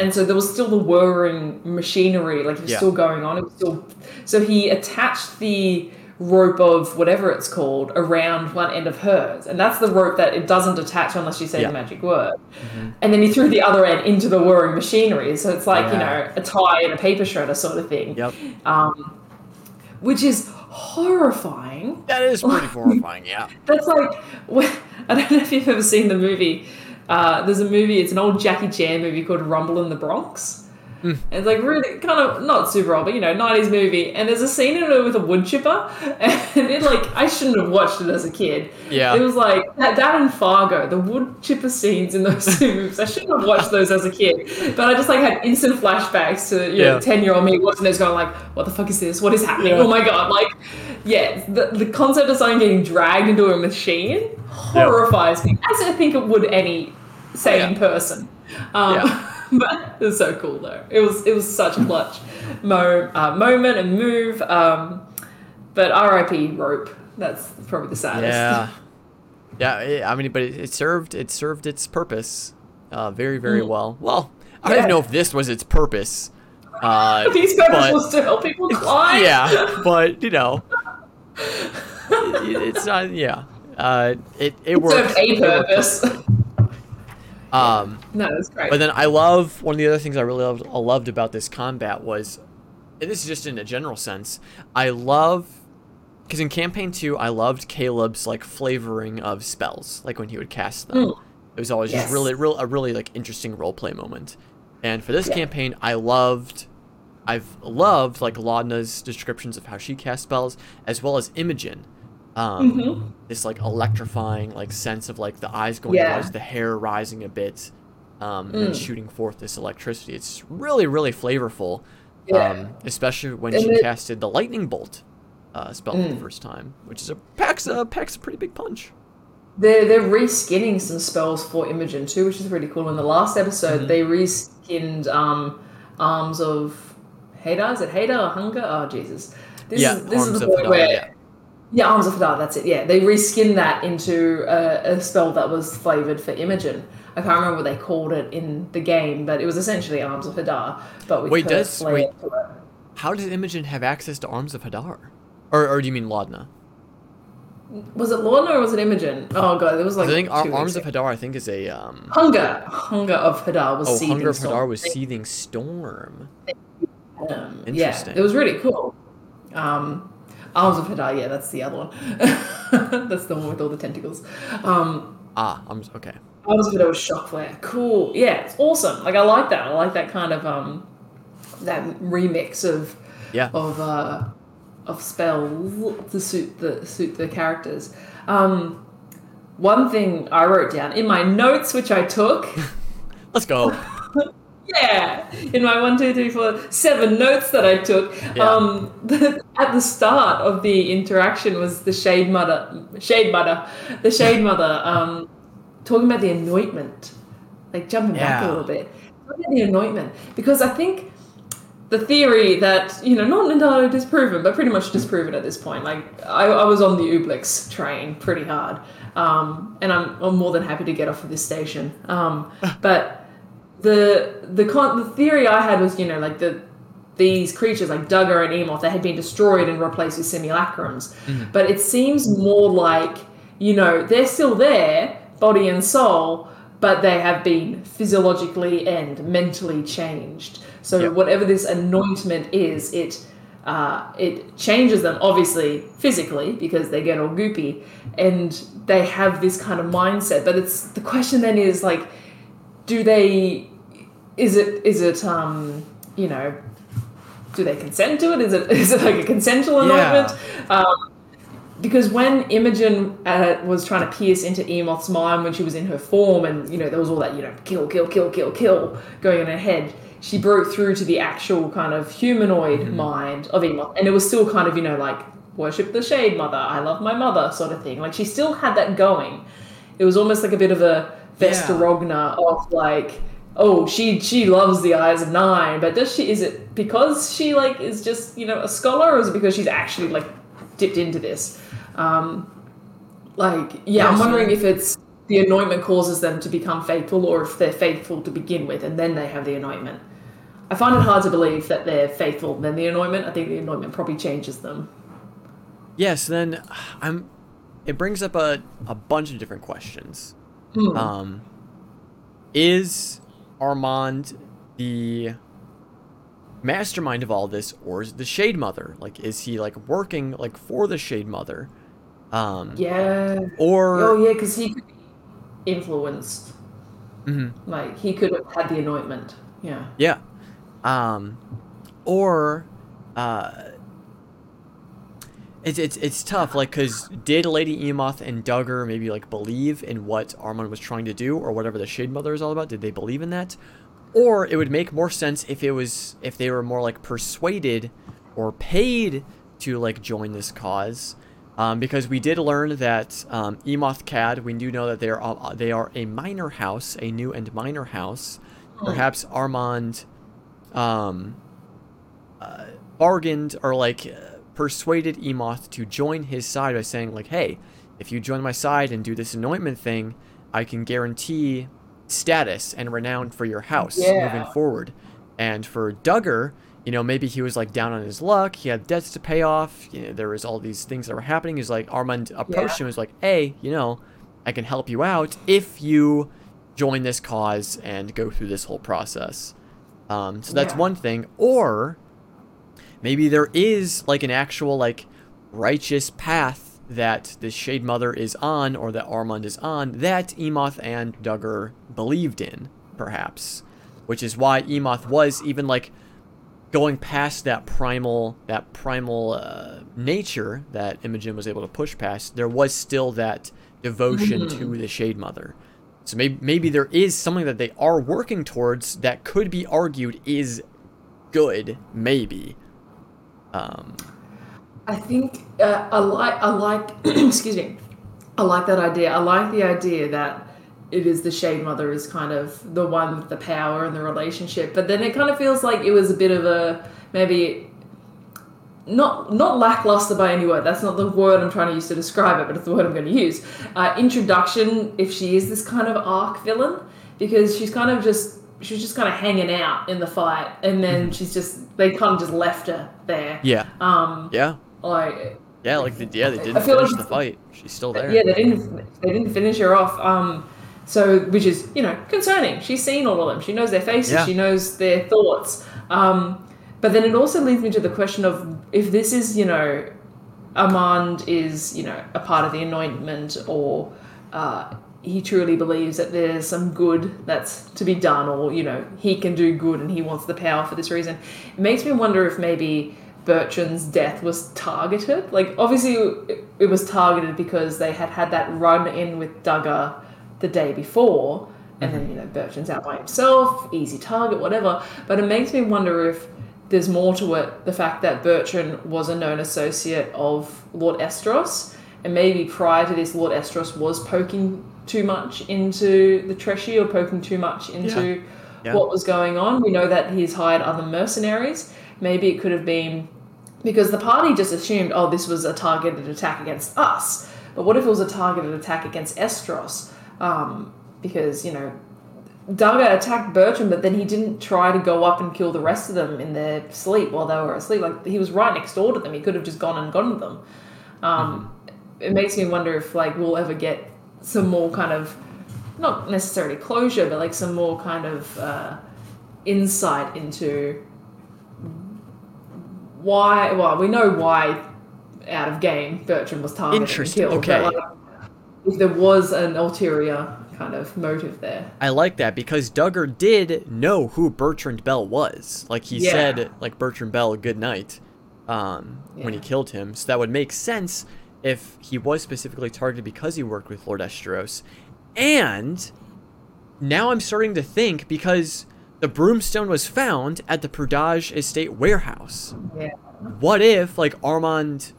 and so there was still the whirring machinery, like it was still going on. It was still. So he attached the rope of whatever it's called around one end of hers, and that's the rope that it doesn't attach unless you say the magic word. Mhm. And then he threw the other end into the whirring machinery. So it's like you know a tie and a paper shredder sort of thing. Yep. Um, which is horrifying. That is pretty horrifying. Yeah. That's like I don't know if you've ever seen the movie. Uh, there's a movie. It's an old Jackie Chan movie called Rumble in the Bronx. And it's like really kind of not super old, but you know, '90s movie. And there's a scene in it with a wood chipper, and it like I shouldn't have watched it as a kid. Yeah. It was like that, that and Fargo, the wood chipper scenes in those two movies. I shouldn't have watched those as a kid, but I just like had instant flashbacks to you know Yeah. ten year old me watching those, going like, "What the fuck is this? What is happening? Yeah. Oh my god!" Like, yeah, the, the concept of something getting dragged into a machine horrifies me, as I think it would any sane yeah. person. Um, Yeah. But it was so cool though. It was it was such a clutch mo- uh, moment and move. Um, but R.I.P. rope. That's probably the saddest. Yeah. Yeah. I mean, but it, it served, it served its purpose, uh, very, very Mm. well. Well, I don't know if this was its purpose. Uh, These purpose was to help people climb. yeah, but you know, it, it's not. Yeah, uh, it it It worked. served a purpose. Um, no, that's great. but then I love one of the other things I really loved, loved about this combat was, and this is just in a general sense, I love because in campaign two I loved Caleb's like flavoring of spells, like when he would cast them. Mm. It was always Yes. just really, real a really like interesting role play moment. And for this Yeah. campaign, I loved, I've loved like Laudna's descriptions of how she casts spells, as well as Imogen. Um, Mhm. This like electrifying like sense of like the eyes going Yeah. the hair rising a bit, um, and Mm. shooting forth this electricity. It's really, really flavorful. Yeah. Um, especially when And she it- casted the lightning bolt uh, spell for the Mm. first time, which is a packs a packs a pretty big punch. They're they're reskinning some spells for Imogen too, which is really cool. In the last episode, Mhm. they reskinned um, Arms of Hadar. Is it Hadar or Hunger? Oh Jesus! This Yeah, is this Arms is the point where yeah. Yeah, Arms of Hadar. That's it. Yeah, they reskinned that into a, a spell that was flavored for Imogen. I can't remember what they called it in the game, but it was essentially Arms of Hadar, but with Wait, does- wait. it. How does Imogen have access to Arms of Hadar? Or, or do you mean Laudna? Was it Laudna or was it Imogen? Oh god, it was like I think Arms of Hadar, I think, is a um. Hunger. Hunger of Hadar was Oh, Seething Hunger of Storm. Hadar was Seething Storm. Um, Interesting. Yeah, it was really cool. Um, Arms of Hadar, yeah, that's the other one. that's the one with all the tentacles. Um, ah, I'm Okay. Arms of Hadar was shock flare. Cool. Yeah, it's awesome. Like I like that. I like that kind of um, that remix of Yeah. of uh, of spells to suit the suit the characters. Um, one thing I wrote down in my notes, which I took, Let's go. Yeah, in my one, two, three, four, seven notes that I took. Yeah. Um, at the start of the interaction was the shade mother, shade mother, the shade mother, um, talking about the anointment, like jumping back a little bit, talking about the anointment, because I think the theory that you know not entirely disproven, but pretty much disproven at this point. Like I, I was on the Ublix train pretty hard, um, and I'm, I'm more than happy to get off of this station. Um, but the the con- the theory I had was you know like the these creatures like Duggar and Emoth that had been destroyed and replaced with simulacrums, but it seems more like you know they're still there, body and soul, but they have been physiologically and mentally changed. So Yep. whatever this anointment is, it uh, it changes them obviously physically because they get all goopy and they have this kind of mindset. But it's the question then is like, do they? Is it is it um you know? Do they consent to it? Is it is it like a consensual Yeah. anointment? Um, because when Imogen uh, was trying to pierce into Emoth's mind when she was in her form, and you know there was all that you know kill, kill, kill, kill, kill going in her head, she broke through to the actual kind of humanoid mind of Emoth, and it was still kind of you know like worship the Shade Mother, I love my mother sort of thing. Like she still had that going. It was almost like a bit of a Vesta Yeah. Rogna of like. Oh, she she loves the eyes of nine, but does she? Is it because she like is just you know a scholar, or is it because she's actually like dipped into this? Um, like, yeah, I'm wondering if it's the anointment causes them to become faithful, or if they're faithful to begin with and then they have the anointment. I find it hard to believe that they're faithful then the anointment. I think the anointment probably changes them. Yes, then I'm. It brings up a a bunch of different questions. Hmm. Um, is Armand the mastermind of all this, or is the Shade Mother? Like, is he like working like for the Shade Mother? Um, Yeah. or Oh, yeah, because he could be influenced. Mhm. Like he could have had the anointment. Yeah. Yeah. Um, or, uh, it's it's it's tough, like, cause did Lady Emoth and Duggar maybe like believe in what Armand was trying to do, or whatever the Shade Mother is all about? Did they believe in that? Or it would make more sense if it was if they were more like persuaded or paid to like join this cause. Um, because we did learn that um, Emoth Cad, we do know that they are uh, they are a minor house, a new and minor house. Perhaps Armand um, uh, bargained or like uh, persuaded Emoth to join his side by saying like, "Hey, if you join my side and do this anointment thing, I can guarantee status and renown for your house Yeah. moving forward." And for Duggar, you know, maybe he was like down on his luck. He had debts to pay off. You know, there was all these things that were happening. He's like Armand approached Yeah. him and was like, "Hey, you know, I can help you out if you join this cause and go through this whole process." Um, so that's Yeah. one thing. Or maybe there is like an actual like righteous path that the Shade Mother is on or that Armand is on that Emoth and Duggar believed in, perhaps. Which is why Emoth was even like going past that primal that primal uh, nature that Imogen was able to push past. There was still that devotion to the Shade Mother. So maybe maybe there is something that they are working towards that could be argued is good, maybe. Um, I think uh, I like I like excuse me. I like that idea. I like the idea that it is the shade mother is kind of the one with the power and the relationship. But then it kind of feels like it was a bit of a maybe not not lackluster by any word. That's not the word I'm trying to use to describe it, but it's the word I'm going to use. Uh, introduction, if she is this kind of arc villain, because she's kind of just she was just kind of hanging out in the fight, and then she's just they kind of just left her there. yeah, Um, yeah, like yeah. Like the, yeah, they didn't finish like- the fight. She's still there. yeah, they didn't they didn't finish her off. Um, so which is you know concerning. She's seen all of them. She knows their faces. Yeah. She knows their thoughts. Um, but then it also leads me to the question of if this is you know Armand is you know a part of the anointment or uh, he truly believes that there's some good that's to be done or you know he can do good and he wants the power for this reason it makes me wonder if maybe bertrand's death was targeted like obviously it, it was targeted because they had had that run in with duggar the day before and then mm-hmm. you know Bertrand's out by himself, easy target, whatever. But it makes me wonder if there's more to it. The fact that Bertrand was a known associate of Lord Eshteross, and maybe prior to this, Lord Eshteross was poking too much into the Treshi or poking too much into Yeah. what was going on. We know that he's hired other mercenaries. Maybe it could have been because the party just assumed, oh, this was a targeted attack against us. But what if it was a targeted attack against Eshteross? Um, because, you know, Duggar attacked Bertrand, but then he didn't try to go up and kill the rest of them in their sleep while they were asleep. Like, he was right next door to them. He could have just gone and gotten them. Um, It makes me wonder if, like, we'll ever get some more kind of, not necessarily closure, but like some more kind of uh, insight into why. Well, we know why out of game Bertrand was targeted and killed. okay. But, like, if there was an ulterior kind of motive there. I like that because Duggar did know who Bertrand Bell was. Like he Yeah. said, like Bertrand Bell, good night, um, when he killed him. So that would make sense if he was specifically targeted because he worked with Lord Eshteross. And now I'm starting to think because the broomstone was found at the Prudage Estate warehouse. Yeah. What if like Armand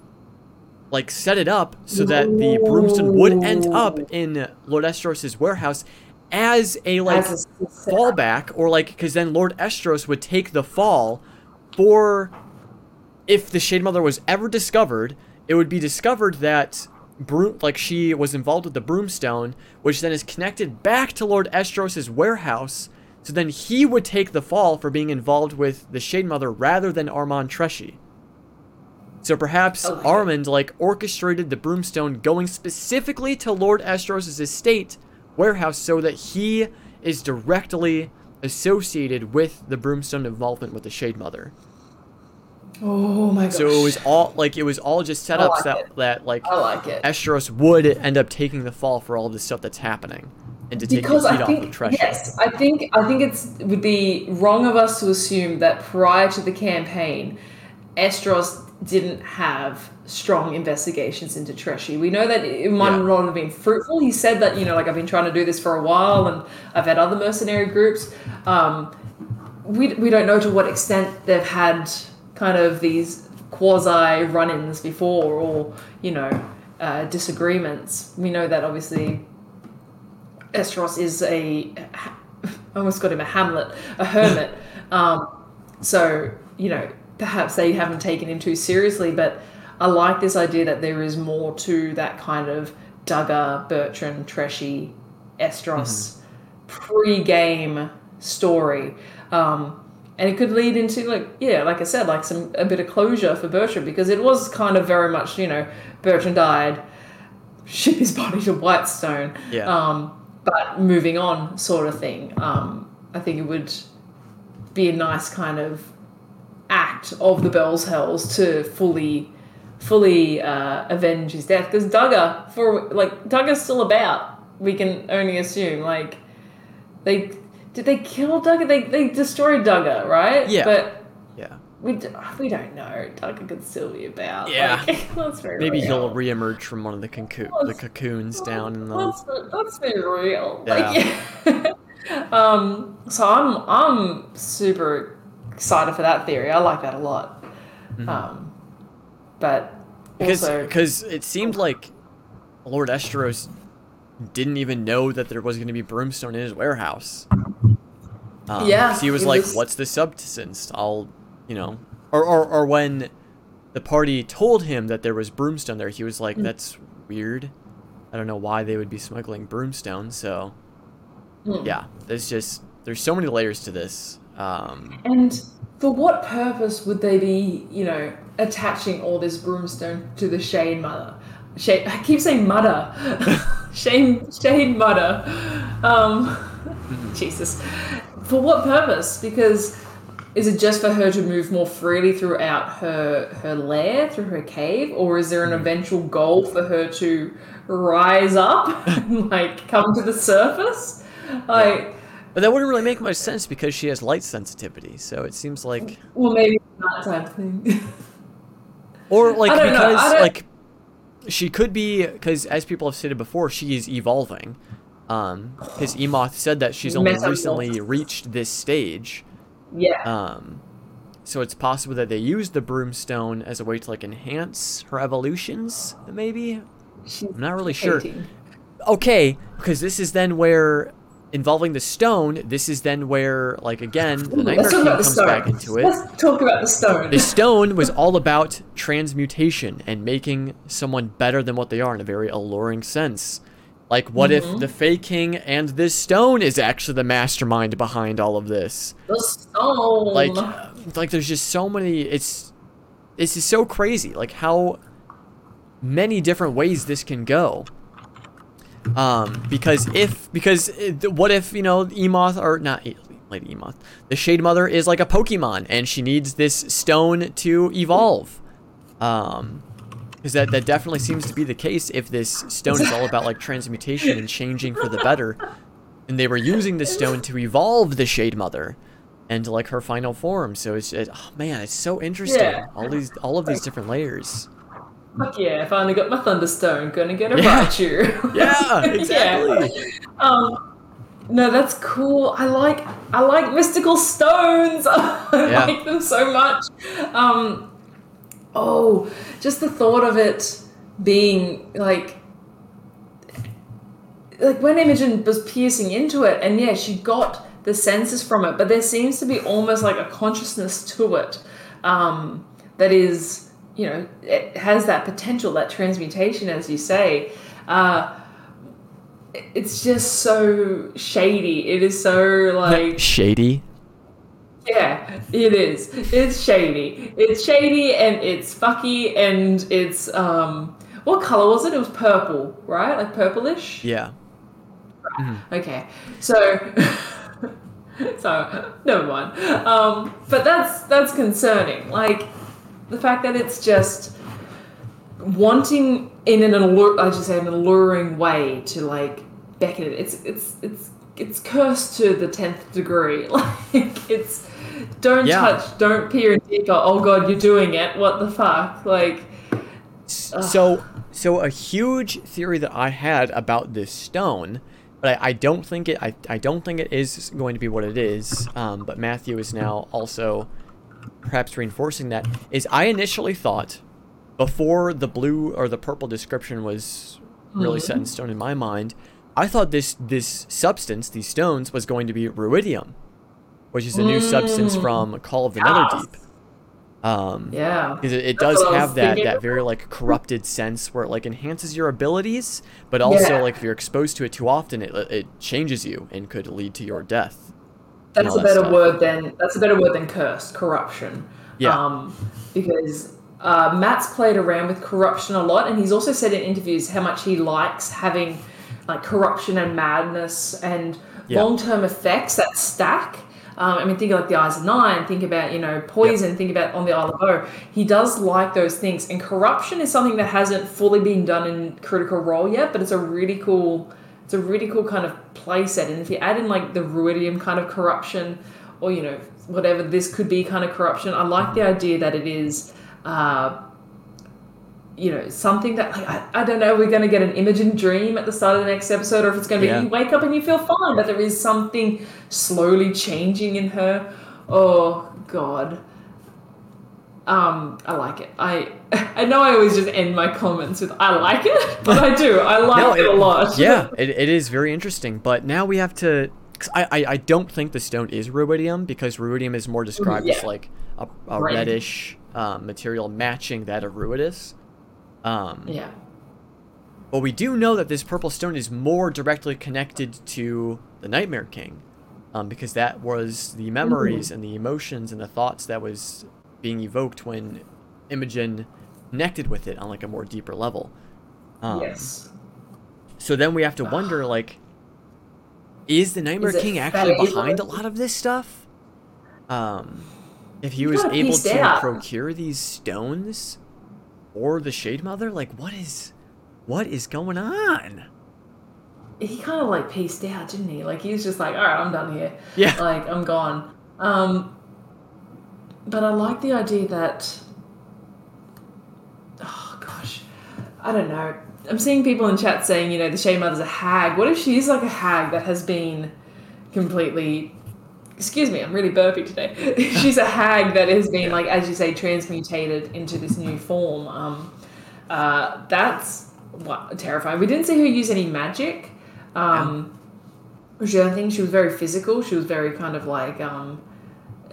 like set it up so that the broomstone would end up in Lord Eshteross's warehouse as a like As a fallback or like because then Lord Eshteross would take the fall for if the Shade Mother was ever discovered, it would be discovered that broom like she was involved with the broomstone, which then is connected back to Lord Eshteross's warehouse. So then he would take the fall for being involved with the Shade Mother rather than Armand Treshi. So perhaps. Armand like orchestrated the broomstone going specifically to Lord Eshteross's estate warehouse so that he is directly associated with the broomstone involvement with the Shade Mother. Oh my gosh. So it was all like it was all just set up like so that, it. that like I like it. Eshteross would end up taking the fall for all this stuff that's happening and to take because the heat I off of think Treshi. yes, I think I think it's it would be wrong of us to assume that prior to the campaign, Eshteross didn't have strong investigations into Treshi. We know that it might Yeah. not have been fruitful. He said that you know, like I've been trying to do this for a while, and I've had other mercenary groups. Um, we we don't know to what extent they've had kind of these quasi run-ins before, or you know, uh, disagreements. We know that obviously Eshteross is a I almost got him a Hamlet, a hermit. um, so you know, perhaps they haven't taken him too seriously, but I like this idea that there is more to that kind of Duggar, Bertrand, Treshi, Eshteross pre-game story. Um, and it could lead into like yeah, like I said, like some a bit of closure for Bertrand because it was kind of very much you know Bertrand died, ship his body to Whitestone, Yeah. um, but moving on sort of thing. Um, I think it would be a nice kind of act of the Bells Hells to fully fully uh, avenge his death because Duggar for like Duggar's still about. We can only assume like they did they kill Duggar? They they destroyed Duggar, right? Yeah. But yeah. we, d- we don't know. Duggar could still be about. Yeah. Like, let's be Maybe real. he'll reemerge from one of the cocoon the cocoons down in the Let's, let's be real. Yeah. Like, um, so I'm I'm super excited for that theory. I like that a lot. Um, but because also, because it seemed like Lord Eshteross didn't even know that there was going to be broomstone in his warehouse. Um, Yeah, he was like, was- "What's the substance?" I'll, you know, or or or when the party told him that there was broomstone there, he was Mm. like, "That's weird. I don't know why they would be smuggling broomstone." So, Mm. yeah, there's just there's so many layers to this. Um, and for what purpose would they be, you know, attaching all this broomstone to the Shade Mother? Shade, I keep saying Mother. Shade, Shade Mother. Um, Jesus. For what purpose? Because is it just for her to move more freely throughout her her lair, through her cave, or is there an eventual goal for her to rise up and like come to the surface? Like, but that wouldn't really make much sense because she has light sensitivity. So it seems like well, maybe that type of thing. Or like I don't know, because like she could be because as people have stated before, she is evolving. Um, because Emoth said that she's only recently reached this stage. Yeah. Um, so it's possible that they used the broomstone as a way to like enhance her evolutions, maybe. She's I'm not really sure. Okay, because this is then where involving the stone. This is then where like again the Nightmare King comes stone. back into it. Let's talk about the stone. The stone was all about transmutation and making someone better than what they are in a very alluring sense. Like, what Mm-hmm. if the Fey King and this stone is actually the mastermind behind all of this? The stone. Like, like there's just so many. It's this is so crazy. Like how many different ways this can go. Um, because if because what if you know Emoth or not Lady Emoth, the Shade Mother is like a Pokemon and she needs this stone to evolve. Um, because that that definitely seems to be the case if this stone is all about like transmutation and changing for the better, and they were using the stone to evolve the Shade Mother, and like her final form. So it's it, oh man, it's so interesting. Yeah. All these all of these different layers. Fuck yeah, I finally got my Thunderstone. Gonna get a Yeah. Raichu. Yeah, exactly. Um, no, that's cool. I like I like mystical stones. I Yeah. like them so much. Um, oh, just the thought of it being like like when Imogen was piercing into it, and yeah, she got the senses from it, but there seems to be almost like a consciousness to it um, that is, you know, it has that potential, that transmutation, as you say. Uh, it's just so shady. It is so like Shady. yeah, it is. It's shady. It's shady and it's fucky and it's um what color was it? It was purple, right? Like purplish. Yeah. Okay. So so never mind. Um but that's that's concerning. Like the fact that it's just wanting in an allure I just say an alluring way to like beckon it. It's it's it's it's cursed to the tenth degree. Like it's don't Yeah. touch, don't peer in deeper. Oh god, you're doing it. What the fuck? Like So, so a huge theory that I had about this stone, but I, I don't think it. I, I don't think it is going to be what it is. Um, but Matthew is now also perhaps reinforcing that. Is I initially thought before the blue or the purple description was really set in stone in my mind, I thought this this substance, these stones, was going to be ruidium, which is a new substance from Call of the Yes. Netherdeep. Um, yeah. because it, it does what I was have that thinking. that very like corrupted sense where it like enhances your abilities, but also Yeah. like if you're exposed to it too often, it it changes you and could lead to your death. That's a better stuff. word than that's a better word than cursed corruption. Yeah. Um, because uh, Matt's played around with corruption a lot, and he's also said in interviews how much he likes having like corruption and madness and Yeah. long term effects that stack. Um, I mean, think of like the Eyes of Nine. Think about you know poison. Think about on the Isle of O. He does like those things, and corruption is something that hasn't fully been done in Critical Role yet, but it's a really cool. It's a really cool kind of play set, and if you add in like the Ruidium kind of corruption, or you know whatever this could be kind of corruption, I like the idea that it is. Uh, you know, something that like I, I don't know, we're gonna get an Imogen dream at the start of the next episode, or if it's gonna be Yeah. you wake up and you feel fine, but there is something slowly changing in her. Oh god. Um, I like it. I I know I always just end my comments with I like it, but I do. I like it, a lot. yeah, it, it is very interesting. But now we have to. 'cause I, I I don't think the stone is ruidium because ruidium is more described as like a, a Right. reddish um, material matching that of ruidus. Um, Yeah. But we do know that this purple stone is more directly connected to the Nightmare King, um, because that was the memories and the emotions and the thoughts that was being evoked when Imogen connected with it on like a more deeper level. Um, yes. So then we have to wonder, like, is the Nightmare Is King actually behind a lot of this stuff? Um, if he You was able to out. procure these stones, or the Shade Mother, like, what is, what is going on? he kind of like pieced out, didn't he? Like he was just like, all right, I'm done here. Yeah. Like I'm gone. Um, but I like the idea that, oh gosh, I don't know. I'm seeing people in chat saying, you know, the Shade Mother's a hag. What if she's like a hag that has been completely. Excuse me, I'm really burpy today. she's a hag that has been, like, as you say, transmutated into this new form. Um, uh, that's what, terrifying. We didn't see her use any magic. Um, which I think she was very physical. She was very kind of like um,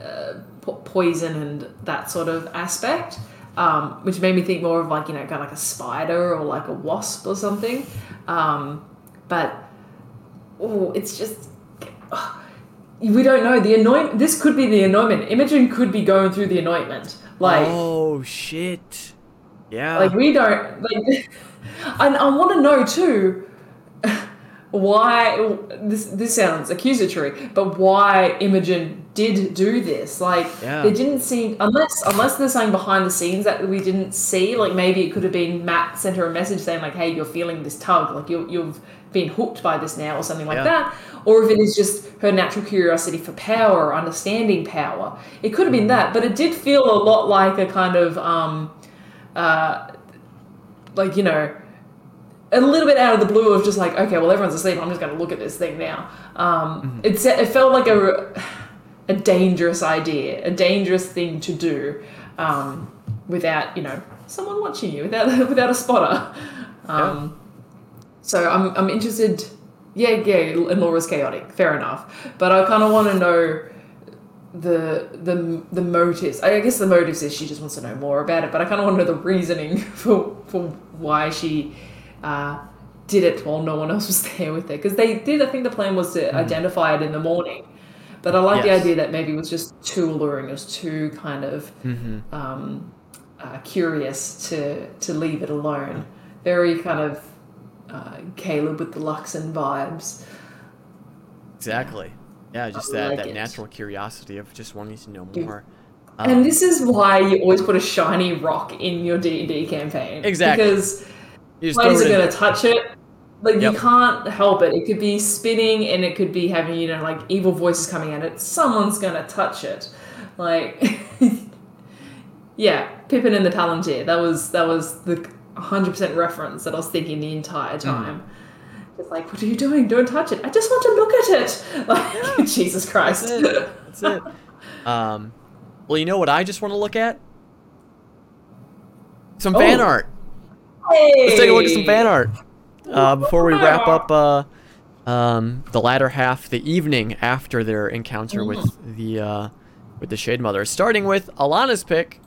uh, po- poison and that sort of aspect um, which made me think more of like you know kind of like a spider or like a wasp or something. Um, but oh, it's just oh, we don't know the anointment. This could be the anointment. Imogen could be going through the anointment. Like oh shit, yeah. Like we don't like, and I want to know too why this this sounds accusatory, but why Imogen did do this. Like Yeah. there didn't seem unless unless there's something behind the scenes that we didn't see. Like maybe it could have been Matt sent her a message saying like, "Hey, you're feeling this tug. Like you you've been hooked by this now," or something like Yeah. that. Or if it is just her natural curiosity for power, or understanding power. It could have been that, but it did feel a lot like a kind of um, uh, like you know a little bit out of the blue of just like okay well everyone's asleep. I'm just going to look at this thing now. Um, it, se- it felt like a, a dangerous idea a dangerous thing to do um, without you know someone watching you without without a spotter. Um, so I'm, I'm interested yeah yeah and laura's chaotic fair enough. But i kind of want to know the the the motives. I guess the motives is she just wants to know more about it, but I kind of want to know the reasoning for for why she uh, did it while no one else was there with it Because they did. I think the plan was to identify it in the morning, but I like Yes. the idea that maybe it was just too alluring. It was too kind of Mm-hmm. um, uh, curious to to leave it alone. Very kind of uh, Caleb with the Luxon vibes. exactly. Yeah, just I that, like that it. natural curiosity of just wanting to know more. And Um, this is why you always put a shiny rock in your D and D campaign. Exactly. Because players are going to touch it. Like Yep. you can't help it. It could be spinning, and it could be having you know like evil voices coming at it. Someone's going to touch it. Like, yeah, Pippin and the Palantir. That was that was the hundred percent reference that I was thinking the entire Mm-hmm. time. Just like, what are you doing? Don't touch it. I just want to look at it. Like, Jesus Christ. That's it. That's it. Um, well, you know what I just want to look at? Some fan Oh. art. Hey! Let's take a look at some fan art uh, before we wrap up uh, um, the latter half, the evening after their encounter with the uh, with the Shade Mother. Starting with Alana's pick.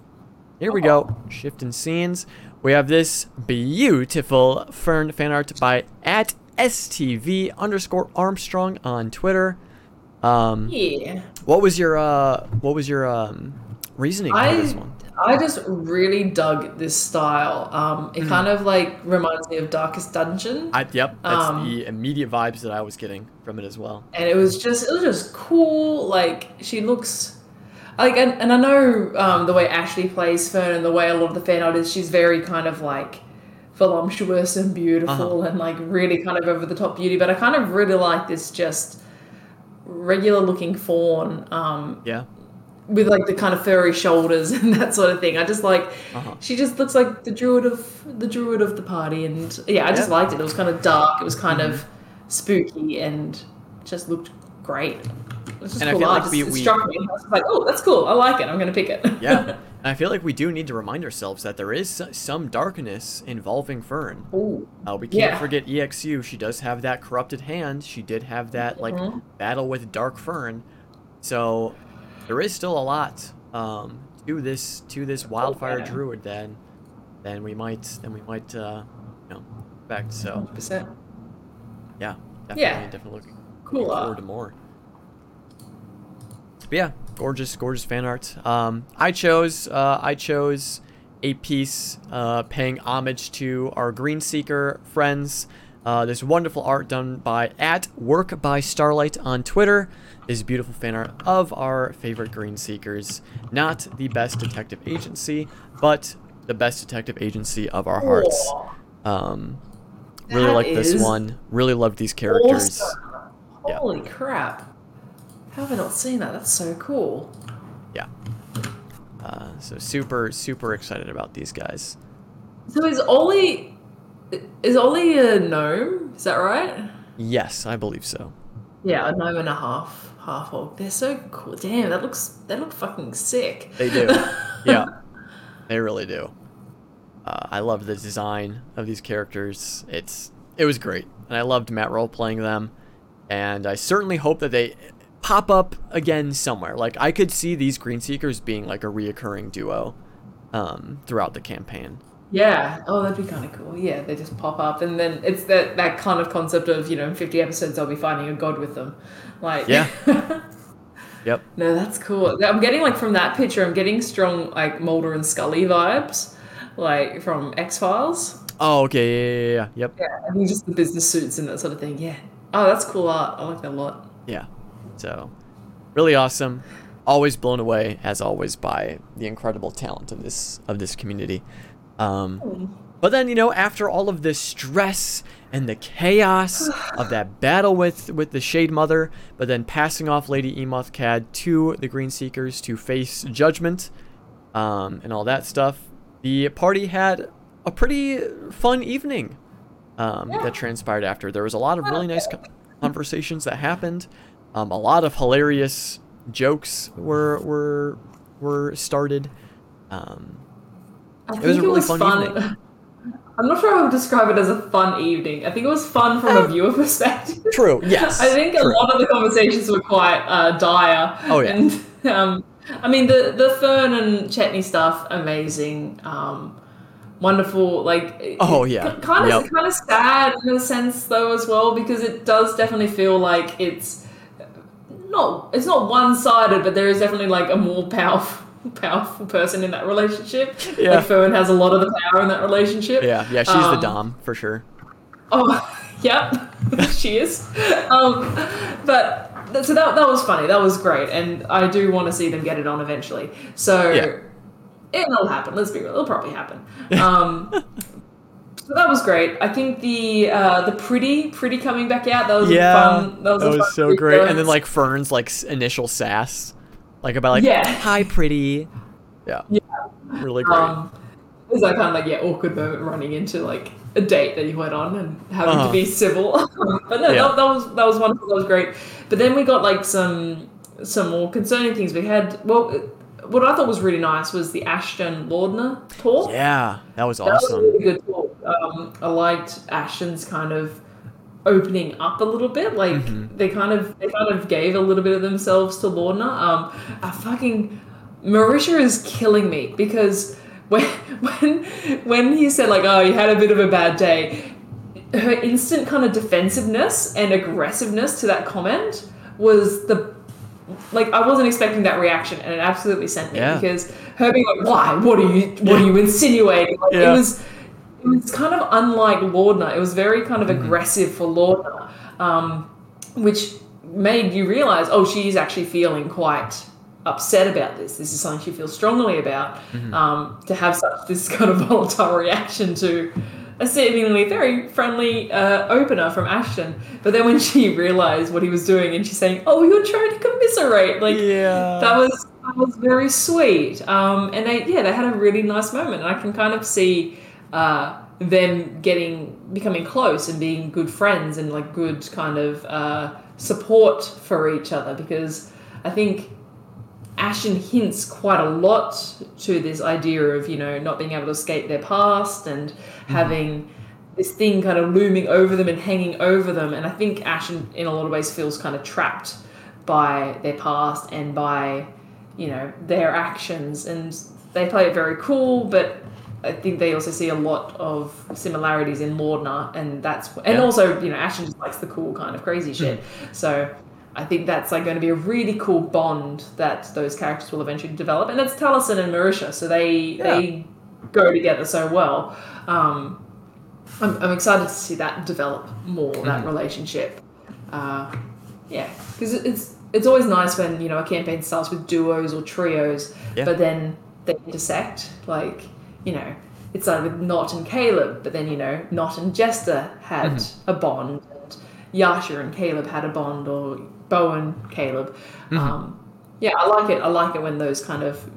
Here we go. Shifting scenes. We have this beautiful Fearne fan art by at STV underscore Armstrong on Twitter. Um, Yeah. what was your uh, what was your um, reasoning for this one? I just really dug this style. Um, it kind of like reminds me of Darkest Dungeon, I, yep, that's Um, the immediate vibes that I was getting from it as well. and it was just it was just cool. Like she looks like, and, and I know um, the way Ashley plays Fearne and the way a lot of the fan art is. She's very kind of like voluptuous and beautiful Uh-huh. and like really kind of over the top beauty. But I kind of really like this just regular looking faun. Um, Yeah. With like the kind of furry shoulders and that sort of thing. I just like Uh-huh. she just looks like the druid of the druid of the party, and yeah, I just Yeah. liked it. It was kind of dark. It was kind of spooky and just looked great. It was just And I cool feel art. like Just- we- it we- struck me. I was like, oh, that's cool. I like it. I'm gonna pick it. Yeah. and I feel like we do need to remind ourselves that there is some darkness involving Fearne. Ooh. Uh, we can't Yeah. forget EXU. She does have that corrupted hand. She did have that like Mhm. battle with Dark Fearne. So there is still a lot um, to this to this wildfire yeah. druid then then we might then we might uh, you know expect. So 100%. yeah, definitely Yeah. definitely looking Cool looking forward to more. But yeah, gorgeous, gorgeous fan art. Um, I chose, uh, I chose a piece uh, paying homage to our Green Seeker friends. Uh, this wonderful art done by at Work by Starlight on Twitter. This beautiful fan art of our favorite Green Seekers. Not the best detective agency, but the best detective agency of our hearts. Um, really like this one. Really loved these characters. awesome. Yeah. Holy crap. How have I not seen that? That's so cool. Yeah. Uh, so super, super excited about these guys. So is Ollie is Ollie a gnome? Is that right? Yes, I believe so. Yeah, a gnome and a half half orc. They're so cool. Damn, that looks they look fucking sick. They do. yeah, they really do. Uh, I love the design of these characters. It's it was great, and I loved Matt role playing them. And I certainly hope that they pop up again somewhere. Like I could see these Green Seekers being like a reoccurring duo um, throughout the campaign. Yeah. Oh, that'd be kind of cool. Yeah, they just pop up, and then it's that that kind of concept of you know, in fifty episodes, I'll be finding a god with them. Like Yeah. Yep. No, that's cool. I'm getting like from that picture, I'm getting strong like Mulder and Scully vibes, like from X Files. Oh, okay. Yeah, yeah, yeah. Yep. Yeah, I think just the business suits and that sort of thing. Yeah. Oh, that's cool art. I like that a lot. Yeah. So, really awesome. Always blown away, as always, by the incredible talent of this of this community. Um, but then, you know, after all of this stress and the chaos of that battle with with the Shade Mother, but then passing off Lady Emoth Cad to the Green Seekers to face judgment, um, and all that stuff, the party had a pretty fun evening um, that transpired after. There was a lot of really nice co- conversations that happened. Um, a lot of hilarious jokes were were were started. Um, I was think a really fun evening. I'm not sure I would describe it as a fun evening. I think it was fun from a viewer perspective. true. Yes. I think a lot of the conversations were quite uh, dire. Oh, yeah. And um, I mean the the Fearne and Chetney stuff, amazing, um, wonderful. Like Oh, it- yeah. kind of Yep. kind of sad in a sense though as well because it does definitely feel like it's not it's not one sided, but there is definitely like a more powerful powerful person in that relationship. Yeah. Like Fearne has a lot of the power in that relationship. Yeah. Yeah. She's the Um, dom for sure. Oh, yep, she is. Um, but so that that was funny. That was great, and I do want to see them get it on eventually. So Yeah. it'll happen. Let's be real. It'll probably happen. Um, so that was great. I think the uh, the pretty pretty coming back out. That was Yeah. fun. That was, That was fun so great. And then like Fearne's like initial sass, like about like Yeah. hi pretty. Yeah. Yeah. Really great. Um, it that kind of like yeah awkward moment running into like a date that you went on and having Uh-huh. to be civil. but no, Yeah. that, that was that was wonderful. That was great. But then we got like some some more concerning things. We had well, what I thought was really nice was the Ashton Laudna talk. yeah. That was awesome. That was really good talk. Um, I liked Ashton's kind of opening up a little bit. Like Mm-hmm. they kind of they kind of gave a little bit of themselves to Laudna. Um, I fucking Marisha is killing me because when when when he said like, "Oh, you had a bit of a bad day," her instant kind of defensiveness and aggressiveness to that comment was the like I wasn't expecting that reaction, and it absolutely sent me Yeah. because her being like, "Why? What are you? What are you insinuating?" Like, Yeah. It was it was kind of unlike Laudna. It was very kind of Mm-hmm. aggressive for Laudna, um, which made you realize, oh, she's actually feeling quite upset about this. This is something she feels strongly about. Mm-hmm. Um, to have such this kind of volatile reaction to a seemingly very friendly uh, opener from Ashton, but then when she realized what he was doing and she's saying, "Oh, you're trying to commiserate," like Yeah. that was that was very sweet. Um, and they yeah they had a really nice moment, and I can kind of see uh, them getting becoming close and being good friends and like good kind of uh, support for each other. Because I think Ashton hints quite a lot to this idea of you know not being able to escape their past and having this thing kind of looming over them and hanging over them. And I think Ashton in a lot of ways feels kind of trapped by their past and by you know their actions. And they play it very cool but I think they also see a lot of similarities in Laudna and that's and Yeah. also you know Ashton just likes the cool kind of crazy shit so I think that's like going to be a really cool bond that those characters will eventually develop, and it's Taliesin and Marisha, so they Yeah. they go together so well. Um, I'm, I'm excited to see that develop more that relationship. Uh, yeah, because it's it's always nice when you know a campaign starts with duos or trios, Yeah. but then they intersect. Like you know, it started with Nott and Caleb, but then you know Nott and Jester had a bond, and Yasha and Caleb had a bond, or Bowen Caleb. Um, yeah, I like it. I like it when those kind of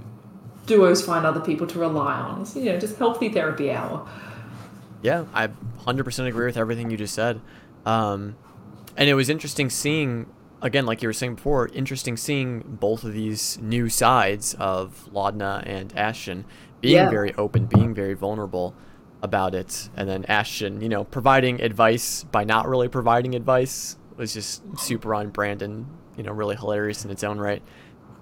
duos find other people to rely on. It's, you know, just healthy therapy hour. Yeah, I 100% agree with everything you just said. Um, and it was interesting seeing, again, like you were saying before, interesting seeing both of these new sides of Laudna and Ashton being Yeah. very open, being very vulnerable about it. And then Ashton, you know, providing advice by not really providing advice was just super on brand and, you know, really hilarious in its own right.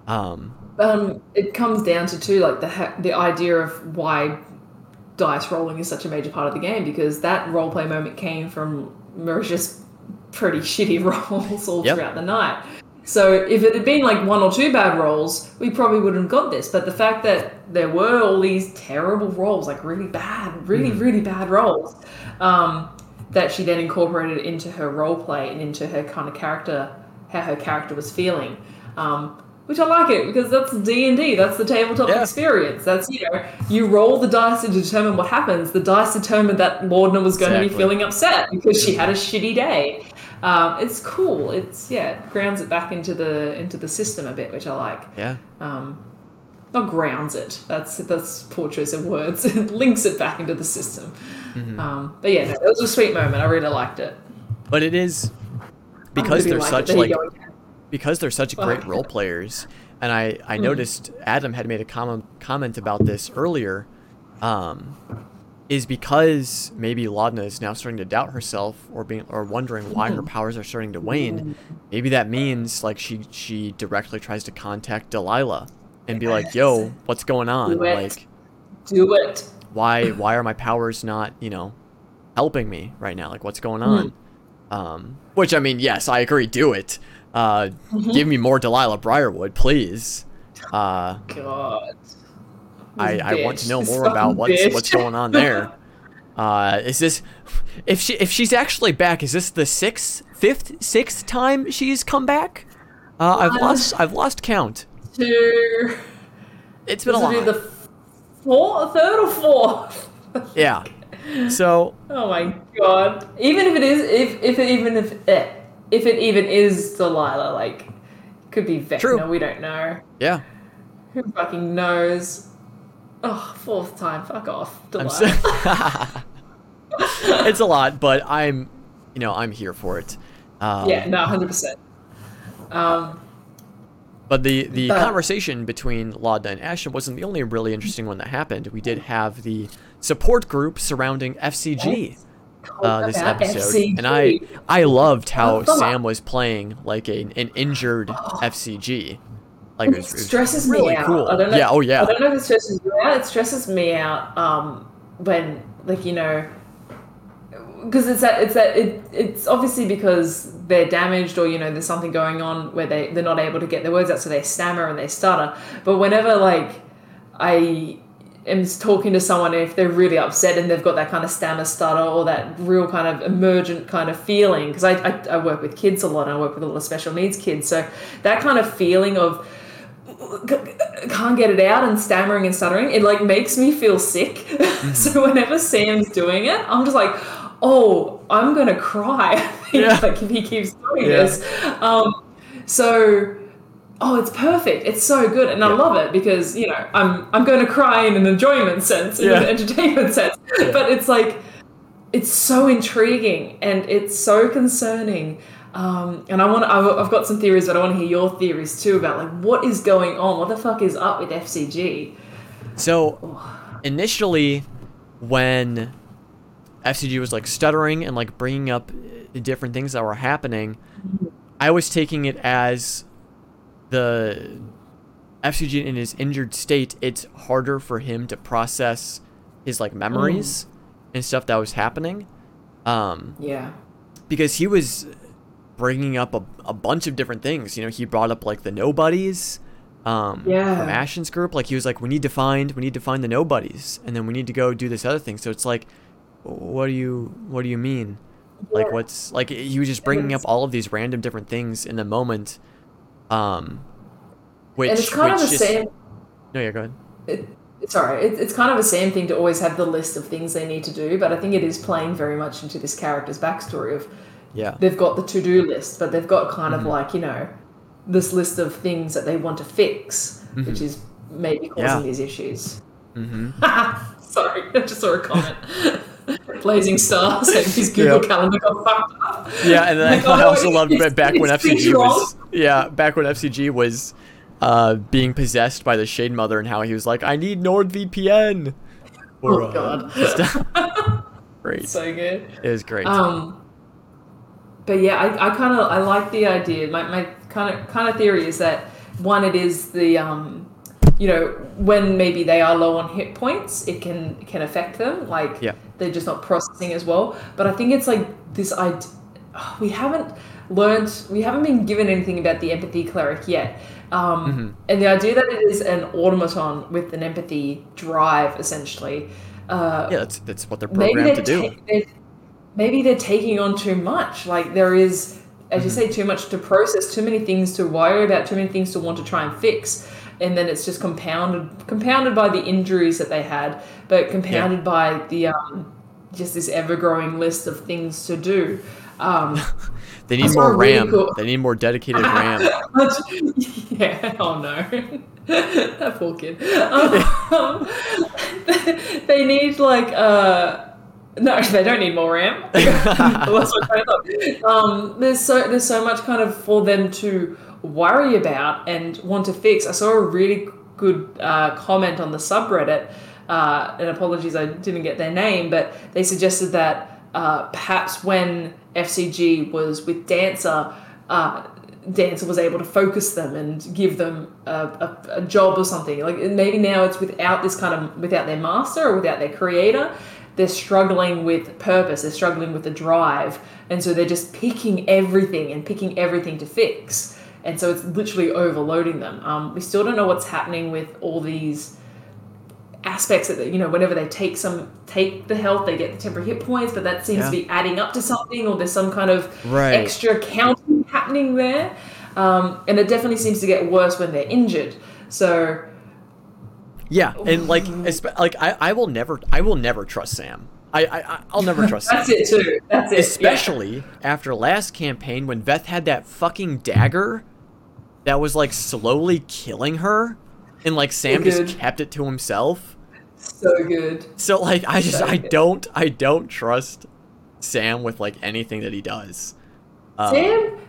Um, Um, it comes down to too like the ha- the idea of why dice rolling is such a major part of the game because that role play moment came from Marisha pretty shitty rolls all Yep. throughout the night. So if it had been like one or two bad rolls, we probably wouldn't have got this. But the fact that there were all these terrible rolls, like really bad, really really bad rolls, um, that she then incorporated into her role play and into her kind of character, how her character was feeling. Um, which I like it because that's D and D. That's the tabletop Yeah. experience. That's you know you roll the dice to determine what happens. The dice determined that Laudna was going to be feeling upset because she had a shitty day. Um, it's cool. It's yeah, it grounds it back into the into the system a bit, which I like. yeah. Um, not grounds it. That's that's poor choice of words. it links it back into the system. Mm-hmm. Um, but yeah, no, it was a sweet moment. I really liked it. But it is because really they're liked it. such like because they're such great role players and i i noticed adam had made a comment comment about this earlier um is because maybe Laudna is now starting to doubt herself or being or wondering why her powers are starting to wane. Maybe that means like she she directly tries to contact Delilah and be like, "Yo, what's going on? Do. Like, Do it. why why are my powers not you know helping me right now like what's going on um which i mean yes i agree do it uh Mm-hmm. give me more delilah briarwood please uh God. I i want to know more about what's bitch. what's going on there uh is this if she if she's actually back is this the sixth fifth sixth time she's come back uh i've lost i've lost count Two. it's been a lot be the fourth, third or fourth. yeah so Oh my god! Even if it is, if if it even if eh, if it even is Delilah, like could be Vecna. True. We don't know. yeah Who fucking knows? Oh, fourth time. Fuck off, Delilah. so- it's a lot, but I'm, you know, I'm here for it. Um, yeah, no, hundred percent. Um, But the the But- conversation between Laudna and Ashton wasn't the only really interesting one that happened. We did have the support group surrounding FCG uh, this episode, and I I loved how Oh. Sam was playing like a, an injured FCG. Like it was, it it stresses really me out. cool. I don't know, yeah. Oh yeah. I don't know if it stresses you out. It stresses me out um, when, like, you know, because it's that it's that it, it's obviously because they're damaged or you know there's something going on where they they're not able to get their words out, so they stammer and they stutter. But whenever like I am talking to someone if they're really upset and they've got that kind of stammer stutter or that real kind of emergent kind of feeling because I, I, I work with kids a lot and I work with a lot of special needs kids so that kind of feeling of can't get it out and stammering and stuttering it like makes me feel sick. So whenever sam's doing it i'm just like oh i'm gonna cry. Yeah. like if he keeps doing Yeah. this. Um so oh it's perfect. It's so good. And i love it because you know i'm i'm going to cry in an enjoyment sense in Yeah. an entertainment sense. But it's like it's so intriguing and it's so concerning um, and I want to, I've got some theories, but I want to hear your theories too about like what is going on. What the fuck is up with FCG? So initially, when FCG was like stuttering and like bringing up different things that were happening, I was taking it as the FCG in his injured state. It's harder for him to process his like memories and stuff that was happening, um, Yeah, because he was bringing up a, a bunch of different things. You know, he brought up like the nobodies. Um, Yeah. from Ashton's group, like he was like, we need to find, we need to find the nobodies, and then we need to go do this other thing. So it's like, what do you, what do you mean? Like what's like he was just bringing up all of these random different things in the moment, um, which and it's kind of the just- same. No, yeah, go ahead. It, sorry, it, it's kind of the same thing to always have the list of things they need to do, but I think it is playing very much into this character's backstory of Yeah, they've got the to-do list, but they've got kind Mm-hmm. of like you know this list of things that they want to fix, which is maybe causing Mm-hmm. Yeah. these issues. hmm Sorry, I just saw a comment. blazing stars and his Google Yeah. calendar got fucked up. Yeah, and then Like, I oh, also loved back when FCG was yeah back when FCG was uh, being possessed by the Shade Mother and how he was like, I need NordVPN. Or, Oh, uh, God. just- great. So good. It was great. Um, but yeah, I, I kind of I like the idea. My my kind of kind of theory is that one, it is the um, you know, when maybe they are low on hit points, it can can affect them. Like Yeah. they're just not processing as well. But I think it's like this idea. We haven't learned. We haven't been given anything about the empathy cleric yet. Um, Mm-hmm. And the idea that it is an automaton with an empathy drive, essentially. Uh, yeah, that's that's what they're programmed they're, to do. they're maybe they're taking on too much. Like there is, as you Mm-hmm. say, too much to process, too many things to worry about, too many things to want to try and fix, and then it's just compounded compounded by the injuries that they had, but compounded by the um, just this ever growing list of things to do. Um, They need more really RAM. cool- They need more dedicated RAM. yeah. Oh no. that poor kid. Um, they need like uh no, actually, they don't need more RAM. I lost my of thought. Um, there's so there's so much kind of for them to worry about and want to fix. I saw a really good uh, comment on the subreddit, uh, and apologies I didn't get their name, but they suggested that uh, perhaps when FCG was with Dancer, uh, Dancer was able to focus them and give them a, a, a job or something. Like maybe now it's without this kind of without their master or without their creator. They're struggling with purpose. They're struggling with the drive, and so they're just picking everything and picking everything to fix. And so it's literally overloading them. Um, we still don't know what's happening with all these aspects that you know whenever they take some take the health they get the temporary hit points but that seems Yeah. to be adding up to something or there's some kind of Right. extra counting happening there um, and it definitely seems to get worse when they're injured so Yeah, and like, like I, I will never, I will never trust Sam. I, I, I'll never trust Sam. that's it too that's it yeah. Especially after last campaign when Veth had that fucking dagger that was like slowly killing her, and like Sam So just kept it to himself. so good So like, I just, So I don't, I don't trust Sam with like anything that he does. Um, Sam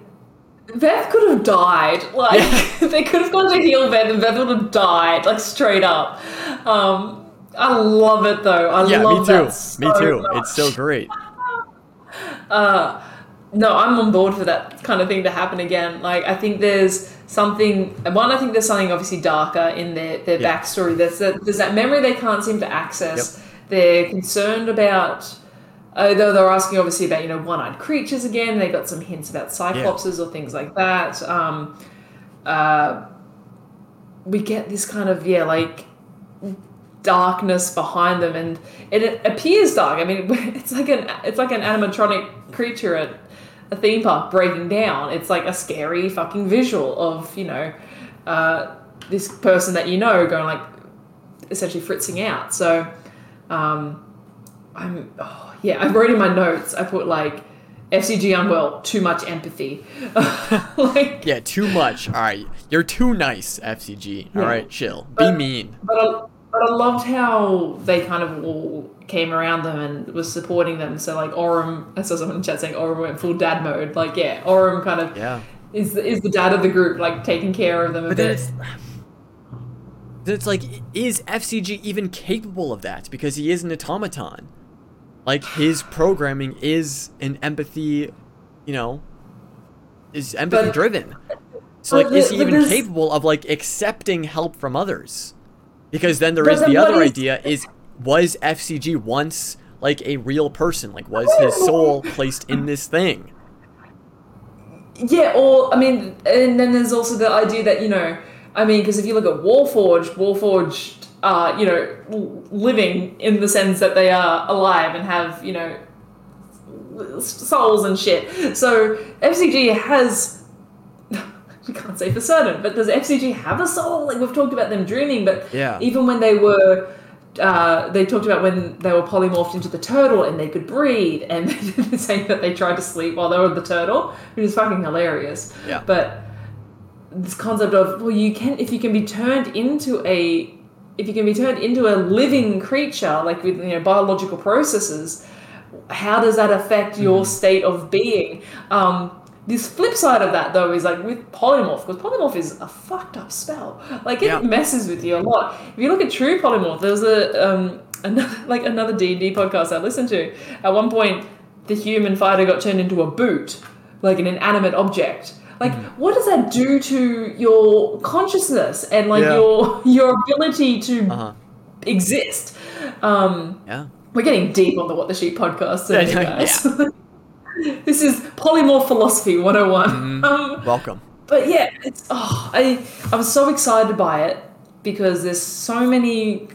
Veth could have died. Like they could have gone to heal Veth, and Veth would have died, like straight up. Um, I love it though. I yeah, love me too. so me too. much. It's so great. Uh, no, I'm on board for that kind of thing to happen again. Like, I think there's something. One, I think there's something obviously darker in their their Yeah. backstory. There's that there's that memory they can't seem to access. They're concerned about. Uh, though they're asking obviously about you know one-eyed creatures again. They got some hints about cyclopses or things like that. Um, uh, we get this kind of yeah like darkness behind them and it, it appears dark i mean it's like an it's like an animatronic creature at a theme park breaking down it's like a scary fucking visual of you know uh, this person that you know going like essentially fritzing out so um i'm oh, yeah i wrote in my notes i put like fcg unwell too much empathy like Yeah, too much. All right, you're too nice, FCG. All Yeah. right, chill. Be mean. But I, but I loved how they kind of all came around them and was supporting them. So like Orym, I saw someone in chat saying Orym went full dad mode. Like yeah, Orym kind of Yeah. is the, is the dad of the group, like taking care of them a But then bit. it's then it's like, is FCG even capable of that? Because he is an automaton. Like his programming is an empathy, you know, is empathy But- driven. So like, is he even capable of like accepting help from others? Because then there is the other is- idea: is was FCG once like a real person? Like was his soul placed in this thing? Yeah, or I mean, and then there's also the idea that you know, I mean, because if you look at Warforged, Warforged you know living in the sense that they are alive and have you know souls and shit. So FCG has. We can't say for certain, but does FCG have a soul? Like we've talked about them dreaming, but Yeah. even when they were, uh, they talked about when they were polymorphed into the turtle and they could breathe, and saying that they tried to sleep while they were the turtle, which is fucking hilarious. Yeah. But this concept of well, you can if you can be turned into a if you can be turned into a living creature, like with you know biological processes, how does that affect your state of being? Um, this flip side of that though is like with polymorph because polymorph is a fucked up spell. Like it Yeah. messes with you a lot. If you look at true polymorph there was a um another, like another d&d podcast i listened to. At one point the human fighter got turned into a boot like an inanimate object like what does that do to your consciousness and like Yeah. your your ability to Uh-huh. exist um Yeah. we're getting deep on the what the sheep podcast today, Yeah, guys this is polymorph philosophy 101 Mm-hmm. um Welcome. but yeah, it's oh, I I'm so excited by it because there's so many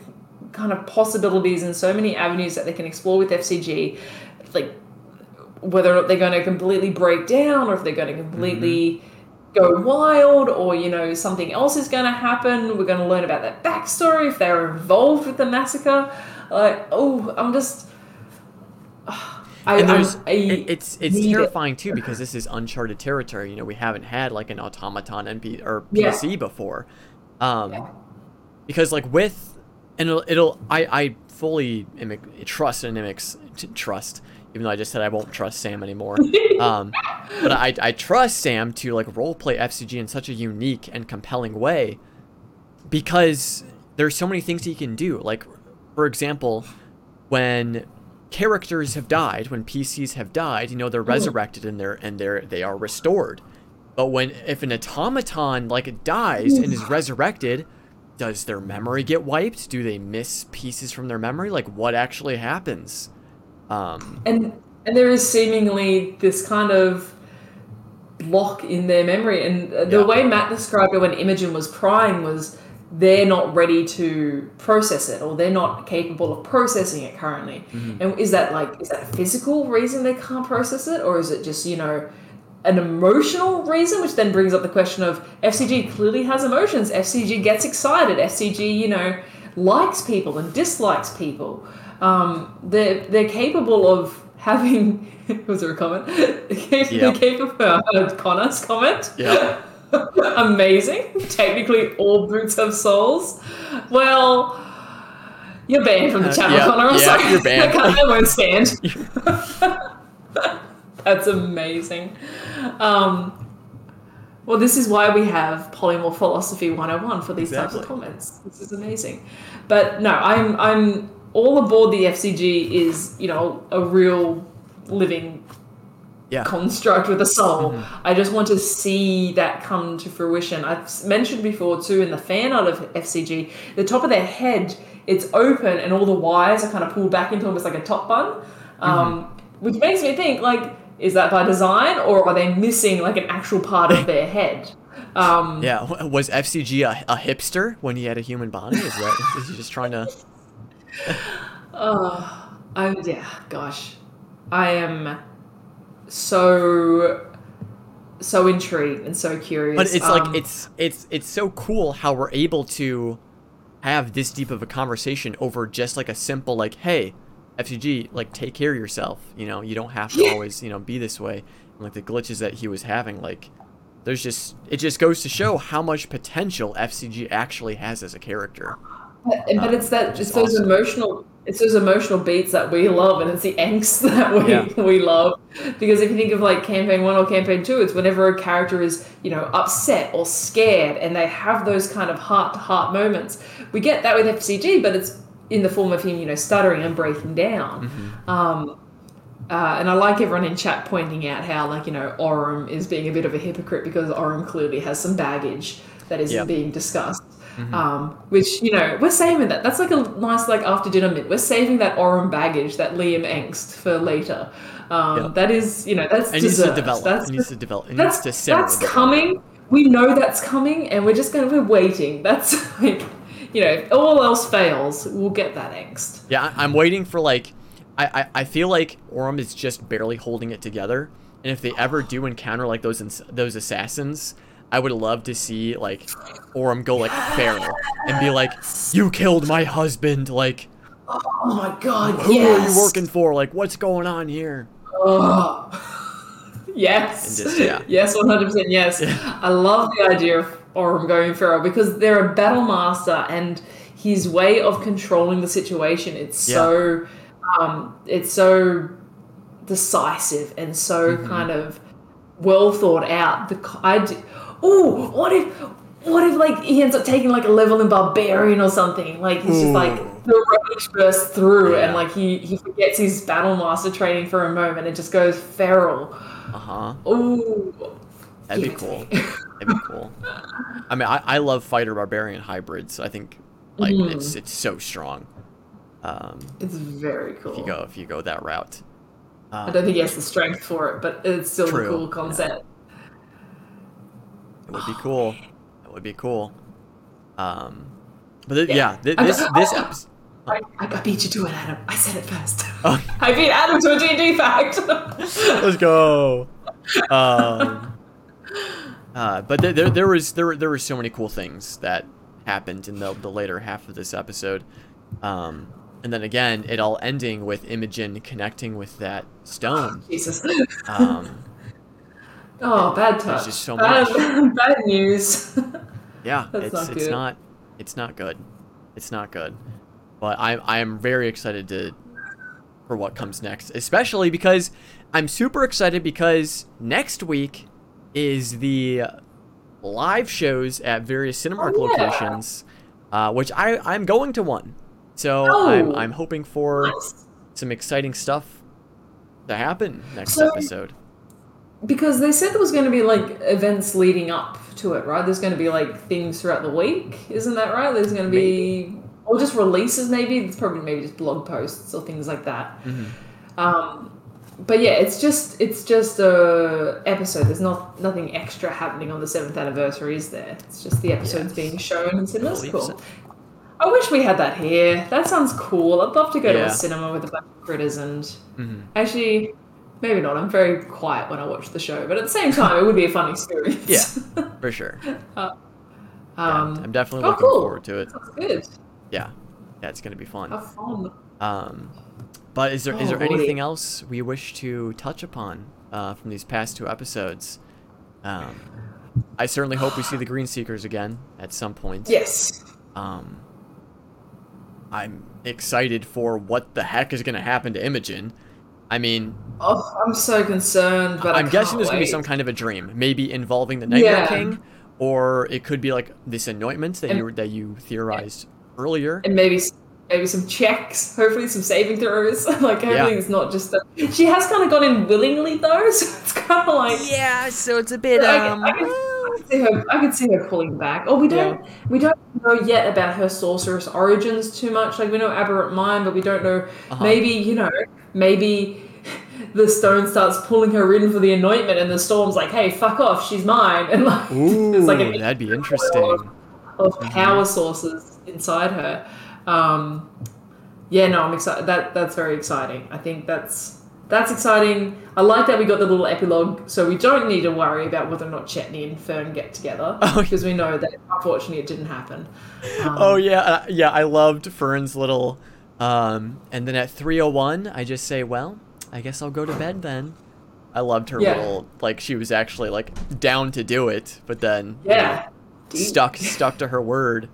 kind of possibilities and so many avenues that they can explore with FCG, whether or not they're going to completely break down or if they're going to completely go wild or you know something else is going to happen. We're going to learn about that backstory if they're involved with the massacre. Like oh, I'm just. I, and there's I it's it's need it. terrifying too because this is uncharted territory. You know, we haven't had like an automaton NP or Yeah. Before, um, because like with and it'll, it'll I I fully imic, trust and mimics trust. Even though I just said I won't trust Sam anymore, um, but I I trust Sam to like roleplay FCG in such a unique and compelling way, because there's so many things he can do. Like, for example, when characters have died, when PCs have died, you know, they're resurrected and they're and they're they are restored. But when if an automaton like dies and is resurrected, does their memory get wiped? Do they miss pieces from their memory? Like what actually happens? Um and and there is seemingly this kind of block in their memory. And the Yeah. way matt described it when imogen was crying was they're not ready to process it or they're not capable of processing it currently. And is that like is that a physical reason they can't process it? Or is it just you know an emotional reason? Which then brings up the question of fcg clearly has emotions. Fcg gets excited. Fcg you know likes people and dislikes people um, they're they're capable of having. Was there a comment? They're Yep. capable. Heard Connor's comment. Yeah. Amazing. Technically, all boots have souls. Well, you're banned from the Uh, channel, yeah, Connor. I'm yeah, sorry. you're banned. I, can't, I won't stand. That's amazing. Um, well, this is why we have Polymorph Philosophy 101 for these types of Exactly. comments. This is amazing. But no, I'm I'm all aboard the FCG is, you know, a real living Yeah. construct with a soul. I just want to see that come to fruition. I've mentioned before too in the fan art of FCG, the top of their head it's open and all the wires are kind of pulled back into almost like a top bun, um, which makes me think like, is that by design or are they missing like an actual part of their head? Um, Yeah, was FCG a, a hipster when he had a human body? Is that is he just trying to Oh, I yeah, gosh, I am so so intrigued and so curious. But it's Um, like it's it's it's so cool how we're able to have this deep of a conversation over just like a simple like, hey, FCG, like take care of yourself. You know, you don't have to always you know be this way. And, like the glitches that he was having, like there's just it just goes to show how much potential FCG actually has as a character. But, but it's that it's those awesome. emotional it's those emotional beats that we love and it's the angst that we Yeah. we love because if you think of like campaign one or campaign two it's whenever a character is you know upset or scared and they have those kind of heart to heart moments we get that with fcg but it's in the form of him you know stuttering and breaking down Mm-hmm. um uh, and I like everyone in chat pointing out how, like, you know, Orym is being a bit of a hypocrite because Orym clearly has some baggage that isn't Yep. being discussed. Um, which, you know, we're saving that. That's like a nice, like, after dinner bit. We're saving that Orym baggage, that Liam angst for later. Um, Yep. That is, you know, that's It needs to develop. That's, it needs to develop. It that's, needs to that's coming. We know that's coming, and we're just going to be waiting. That's like, you know, if all else fails, we'll get that angst. Yeah, I'm waiting for like, I, I I feel like Orym is just barely holding it together, and if they ever do encounter like those ins- those assassins, I would love to see like Orym go like feral and be like, "You killed my husband! Like, Oh my god, who yes. are you working for? Like, what's going on here?" Oh. Yes. Just- yeah. Yes, 100% yes. I love the idea of Orym going feral because they're a battle master and his way of controlling the situation. It's Yeah. so um, it's so decisive and so Mm-hmm. kind of well thought out. The I oh, what if what if like he ends up taking like a level in barbarian or something? Like he's just like the rage bursts through and like he he forgets his battle master training for a moment and just goes feral. Uh huh. Ooh, That'd be cool. That'd be cool. I mean, I, I love fighter barbarian hybrids. I think like Mm. it's it's so strong. Um, it's very cool. if you go if you go that route. I Um, don't think he has the strength for it, but it's still True, a cool yeah. Concept. it would be cool. It would be cool. Um, but th- Yeah. yeah, th- this I- this I- episode. I, I beat you to it, Adam. I said it first. Oh. I beat Adam to a D&D fact. Let's go. Um, uh, but there, there, there was there were there were so many cool things that happened in the the later half of this episode, um, and then again it all ending with Imogen connecting with that stone. Jesus. Um, Oh, bad touch. just so bad, much. bad news. yeah, That's it's not it's good. not it's not good, it's not good. But I I am very excited to for what comes next, especially because I'm super excited because next week is the live shows at various Cinemark Oh, yeah. locations, uh, which I I'm going to one. So Oh. I'm I'm hoping for Nice. some exciting stuff to happen next So- episode. Because they said there was going to be like events leading up to it, right? There's going to be like things throughout the week, isn't that right? There's going to be, or just releases maybe. It's probably maybe just blog posts or things like that. Mm-hmm. Um, but yeah, it's just it's just a episode. There's not nothing extra happening on the seventh anniversary, is there? It's just the episodes Yes. being shown in cinemas. Cool. so. I wish we had that here. That sounds cool. I'd love to go to a cinema with a bunch of critters and hmm actually, maybe not. I'm very quiet when I watch the show, but at the same time, it would be a fun experience. Yeah, for sure. Yeah, um, I'm definitely oh, looking cool. forward to it. sounds good. Yeah, yeah, it's gonna be fun. Have fun. Um, but is there is Oh, there Lordy. anything else we wish to touch upon uh, from these past two episodes? Um, I certainly hope we see the Green Seekers again at some point. Yes. Um, I'm excited for what the heck is going to happen to Imogen. I mean, Oh, I'm so concerned, but I I'm guessing can't there's going to be some kind of a dream, maybe involving the Nightmare Yeah. King, or it could be like this anointment that And- you that you theorized earlier. and maybe maybe some checks, hopefully some saving throws. like hopefully Yeah. it's not just a, she has kind of gone in willingly though, so it's kind of like Yeah, so it's a bit I, um. I, can, I can see her. I could see her pulling back. Oh, we don't. We don't know yet about her sorceress origins too much. Like we know aberrant mind, but we don't know. Uh-huh. Maybe you know. Maybe the stone starts pulling her in for the anointment, and the storm's like, "Hey, fuck off, she's mine." And like, Ooh, there's like an that'd be interesting. of power sources inside her. Um, yeah, no, I'm excited. That that's very exciting. I think that's that's exciting. I like that we got the little epilogue, so we don't need to worry about whether or not Chetney and Fearne get together Oh, because we know that unfortunately it didn't happen. Um, Oh yeah, uh, yeah. I loved Fearne's little. Um, and then at 3:01, I just say, "Well, I guess I'll go to bed then." I loved her Yeah. little, like she was actually like down to do it, but then you Yeah. know, stuck stuck to her word.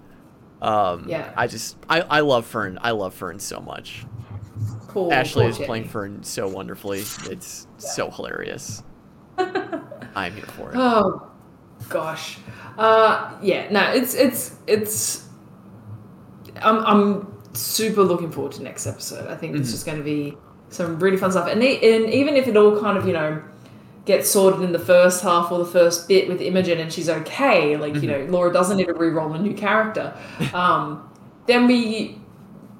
Um, Yeah. I just I I love Fearne. I love Fearne so much. Poor- Ashley poor is playing. Fearne so wonderfully. It's so hilarious. I'm here for it. Oh gosh. Uh yeah, no, it's it's it's I'm I'm super looking forward to next episode. I think it's Mhm. just going to be some really fun stuff. And e- and even if it all kind of, you know, gets sorted in the first half or the first bit with Imogen and she's okay, like, you know, Laura doesn't need to re-roll a new character. Um then we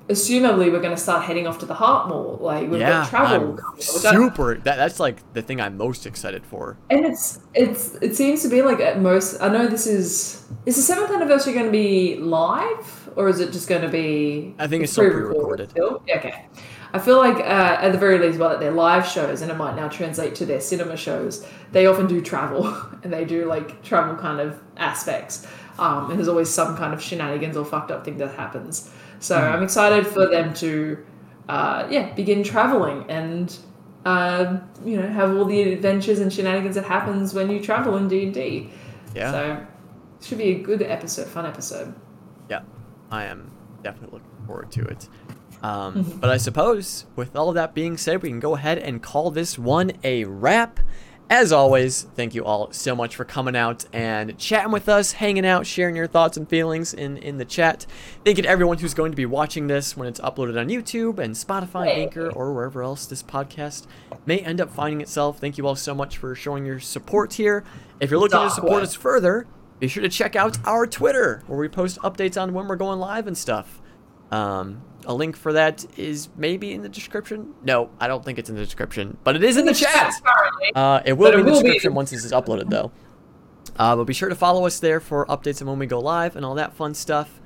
assumably we're going to start heading off to the heart more Like we've yeah, got travel coming, super. That that's like the thing I'm most excited for. and it's it's it seems to be like at most. I know this is is the seventh anniversary going to be live or is it just going to be? I think it's still pre-recorded pre-recorded. still? Okay. I feel like uh, at the very least, well, at their live shows, and it might now translate to their cinema shows, they often do travel and they do like travel kind of aspects. Um, and there's always some kind of shenanigans or fucked up thing that happens. So Hmm. I'm excited for them to, uh, yeah, begin traveling and uh, you know have all the adventures and shenanigans that happens when you travel in D and D. Yeah. So it should be a good episode, fun episode. Yeah, I am definitely looking forward to it. Um, but I suppose, with all of that being said, we can go ahead and call this one a wrap. As always, thank you all so much for coming out and chatting with us, hanging out, sharing your thoughts and feelings in, in the chat. Thank you to everyone who's going to be watching this when it's uploaded on YouTube and Spotify, Anchor, or wherever else this podcast may end up finding itself. Thank you all so much for showing your support here. If you're looking to support us further, be sure to check out our Twitter, where we post updates on when we're going live and stuff. Um, a link for that is maybe in the description. No, I don't think it's in the description, but it is in the chat. Uh, it will But be in the will be- description once this is uploaded, though. Uh, but be sure to follow us there for updates on when we go live and all that fun stuff.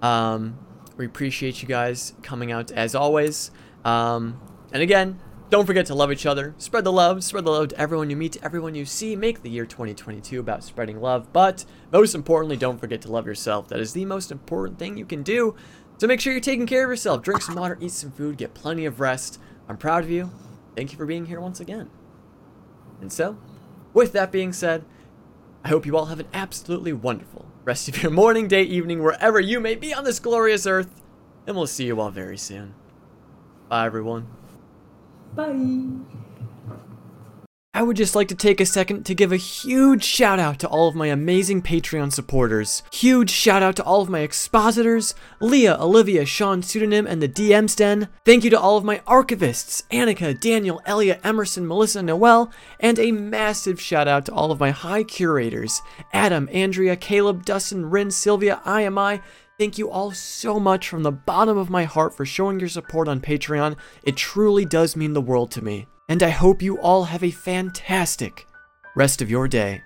Um, we appreciate you guys coming out as always. Um, and again, don't forget to love each other. Spread the love. Spread the love to everyone you meet, to everyone you see. Make the year 2022 about spreading love. But most importantly, don't forget to love yourself. That is the most important thing you can do. So make sure you're taking care of yourself. Drink some water, eat some food, get plenty of rest. I'm proud of you. Thank you for being here once again. And so, with that being said, I hope you all have an absolutely wonderful rest of your morning, day, evening, wherever you may be on this glorious earth. And we'll see you all very soon. Bye, everyone. Bye. I would just like to take a second to give a huge shout out to all of my amazing Patreon supporters. Huge shout out to all of my expositors, Leah, Olivia, Sean, Pseudonym, and the DM's Den. Thank you to all of my archivists, Annika, Daniel, Elia, Emerson, Melissa, Noel, and a massive shout out to all of my high curators, Adam, Andrea, Caleb, Dustin, Rin, Sylvia, IMI, Thank you all so much from the bottom of my heart for showing your support on Patreon. It truly does mean the world to me. And I hope you all have a fantastic rest of your day.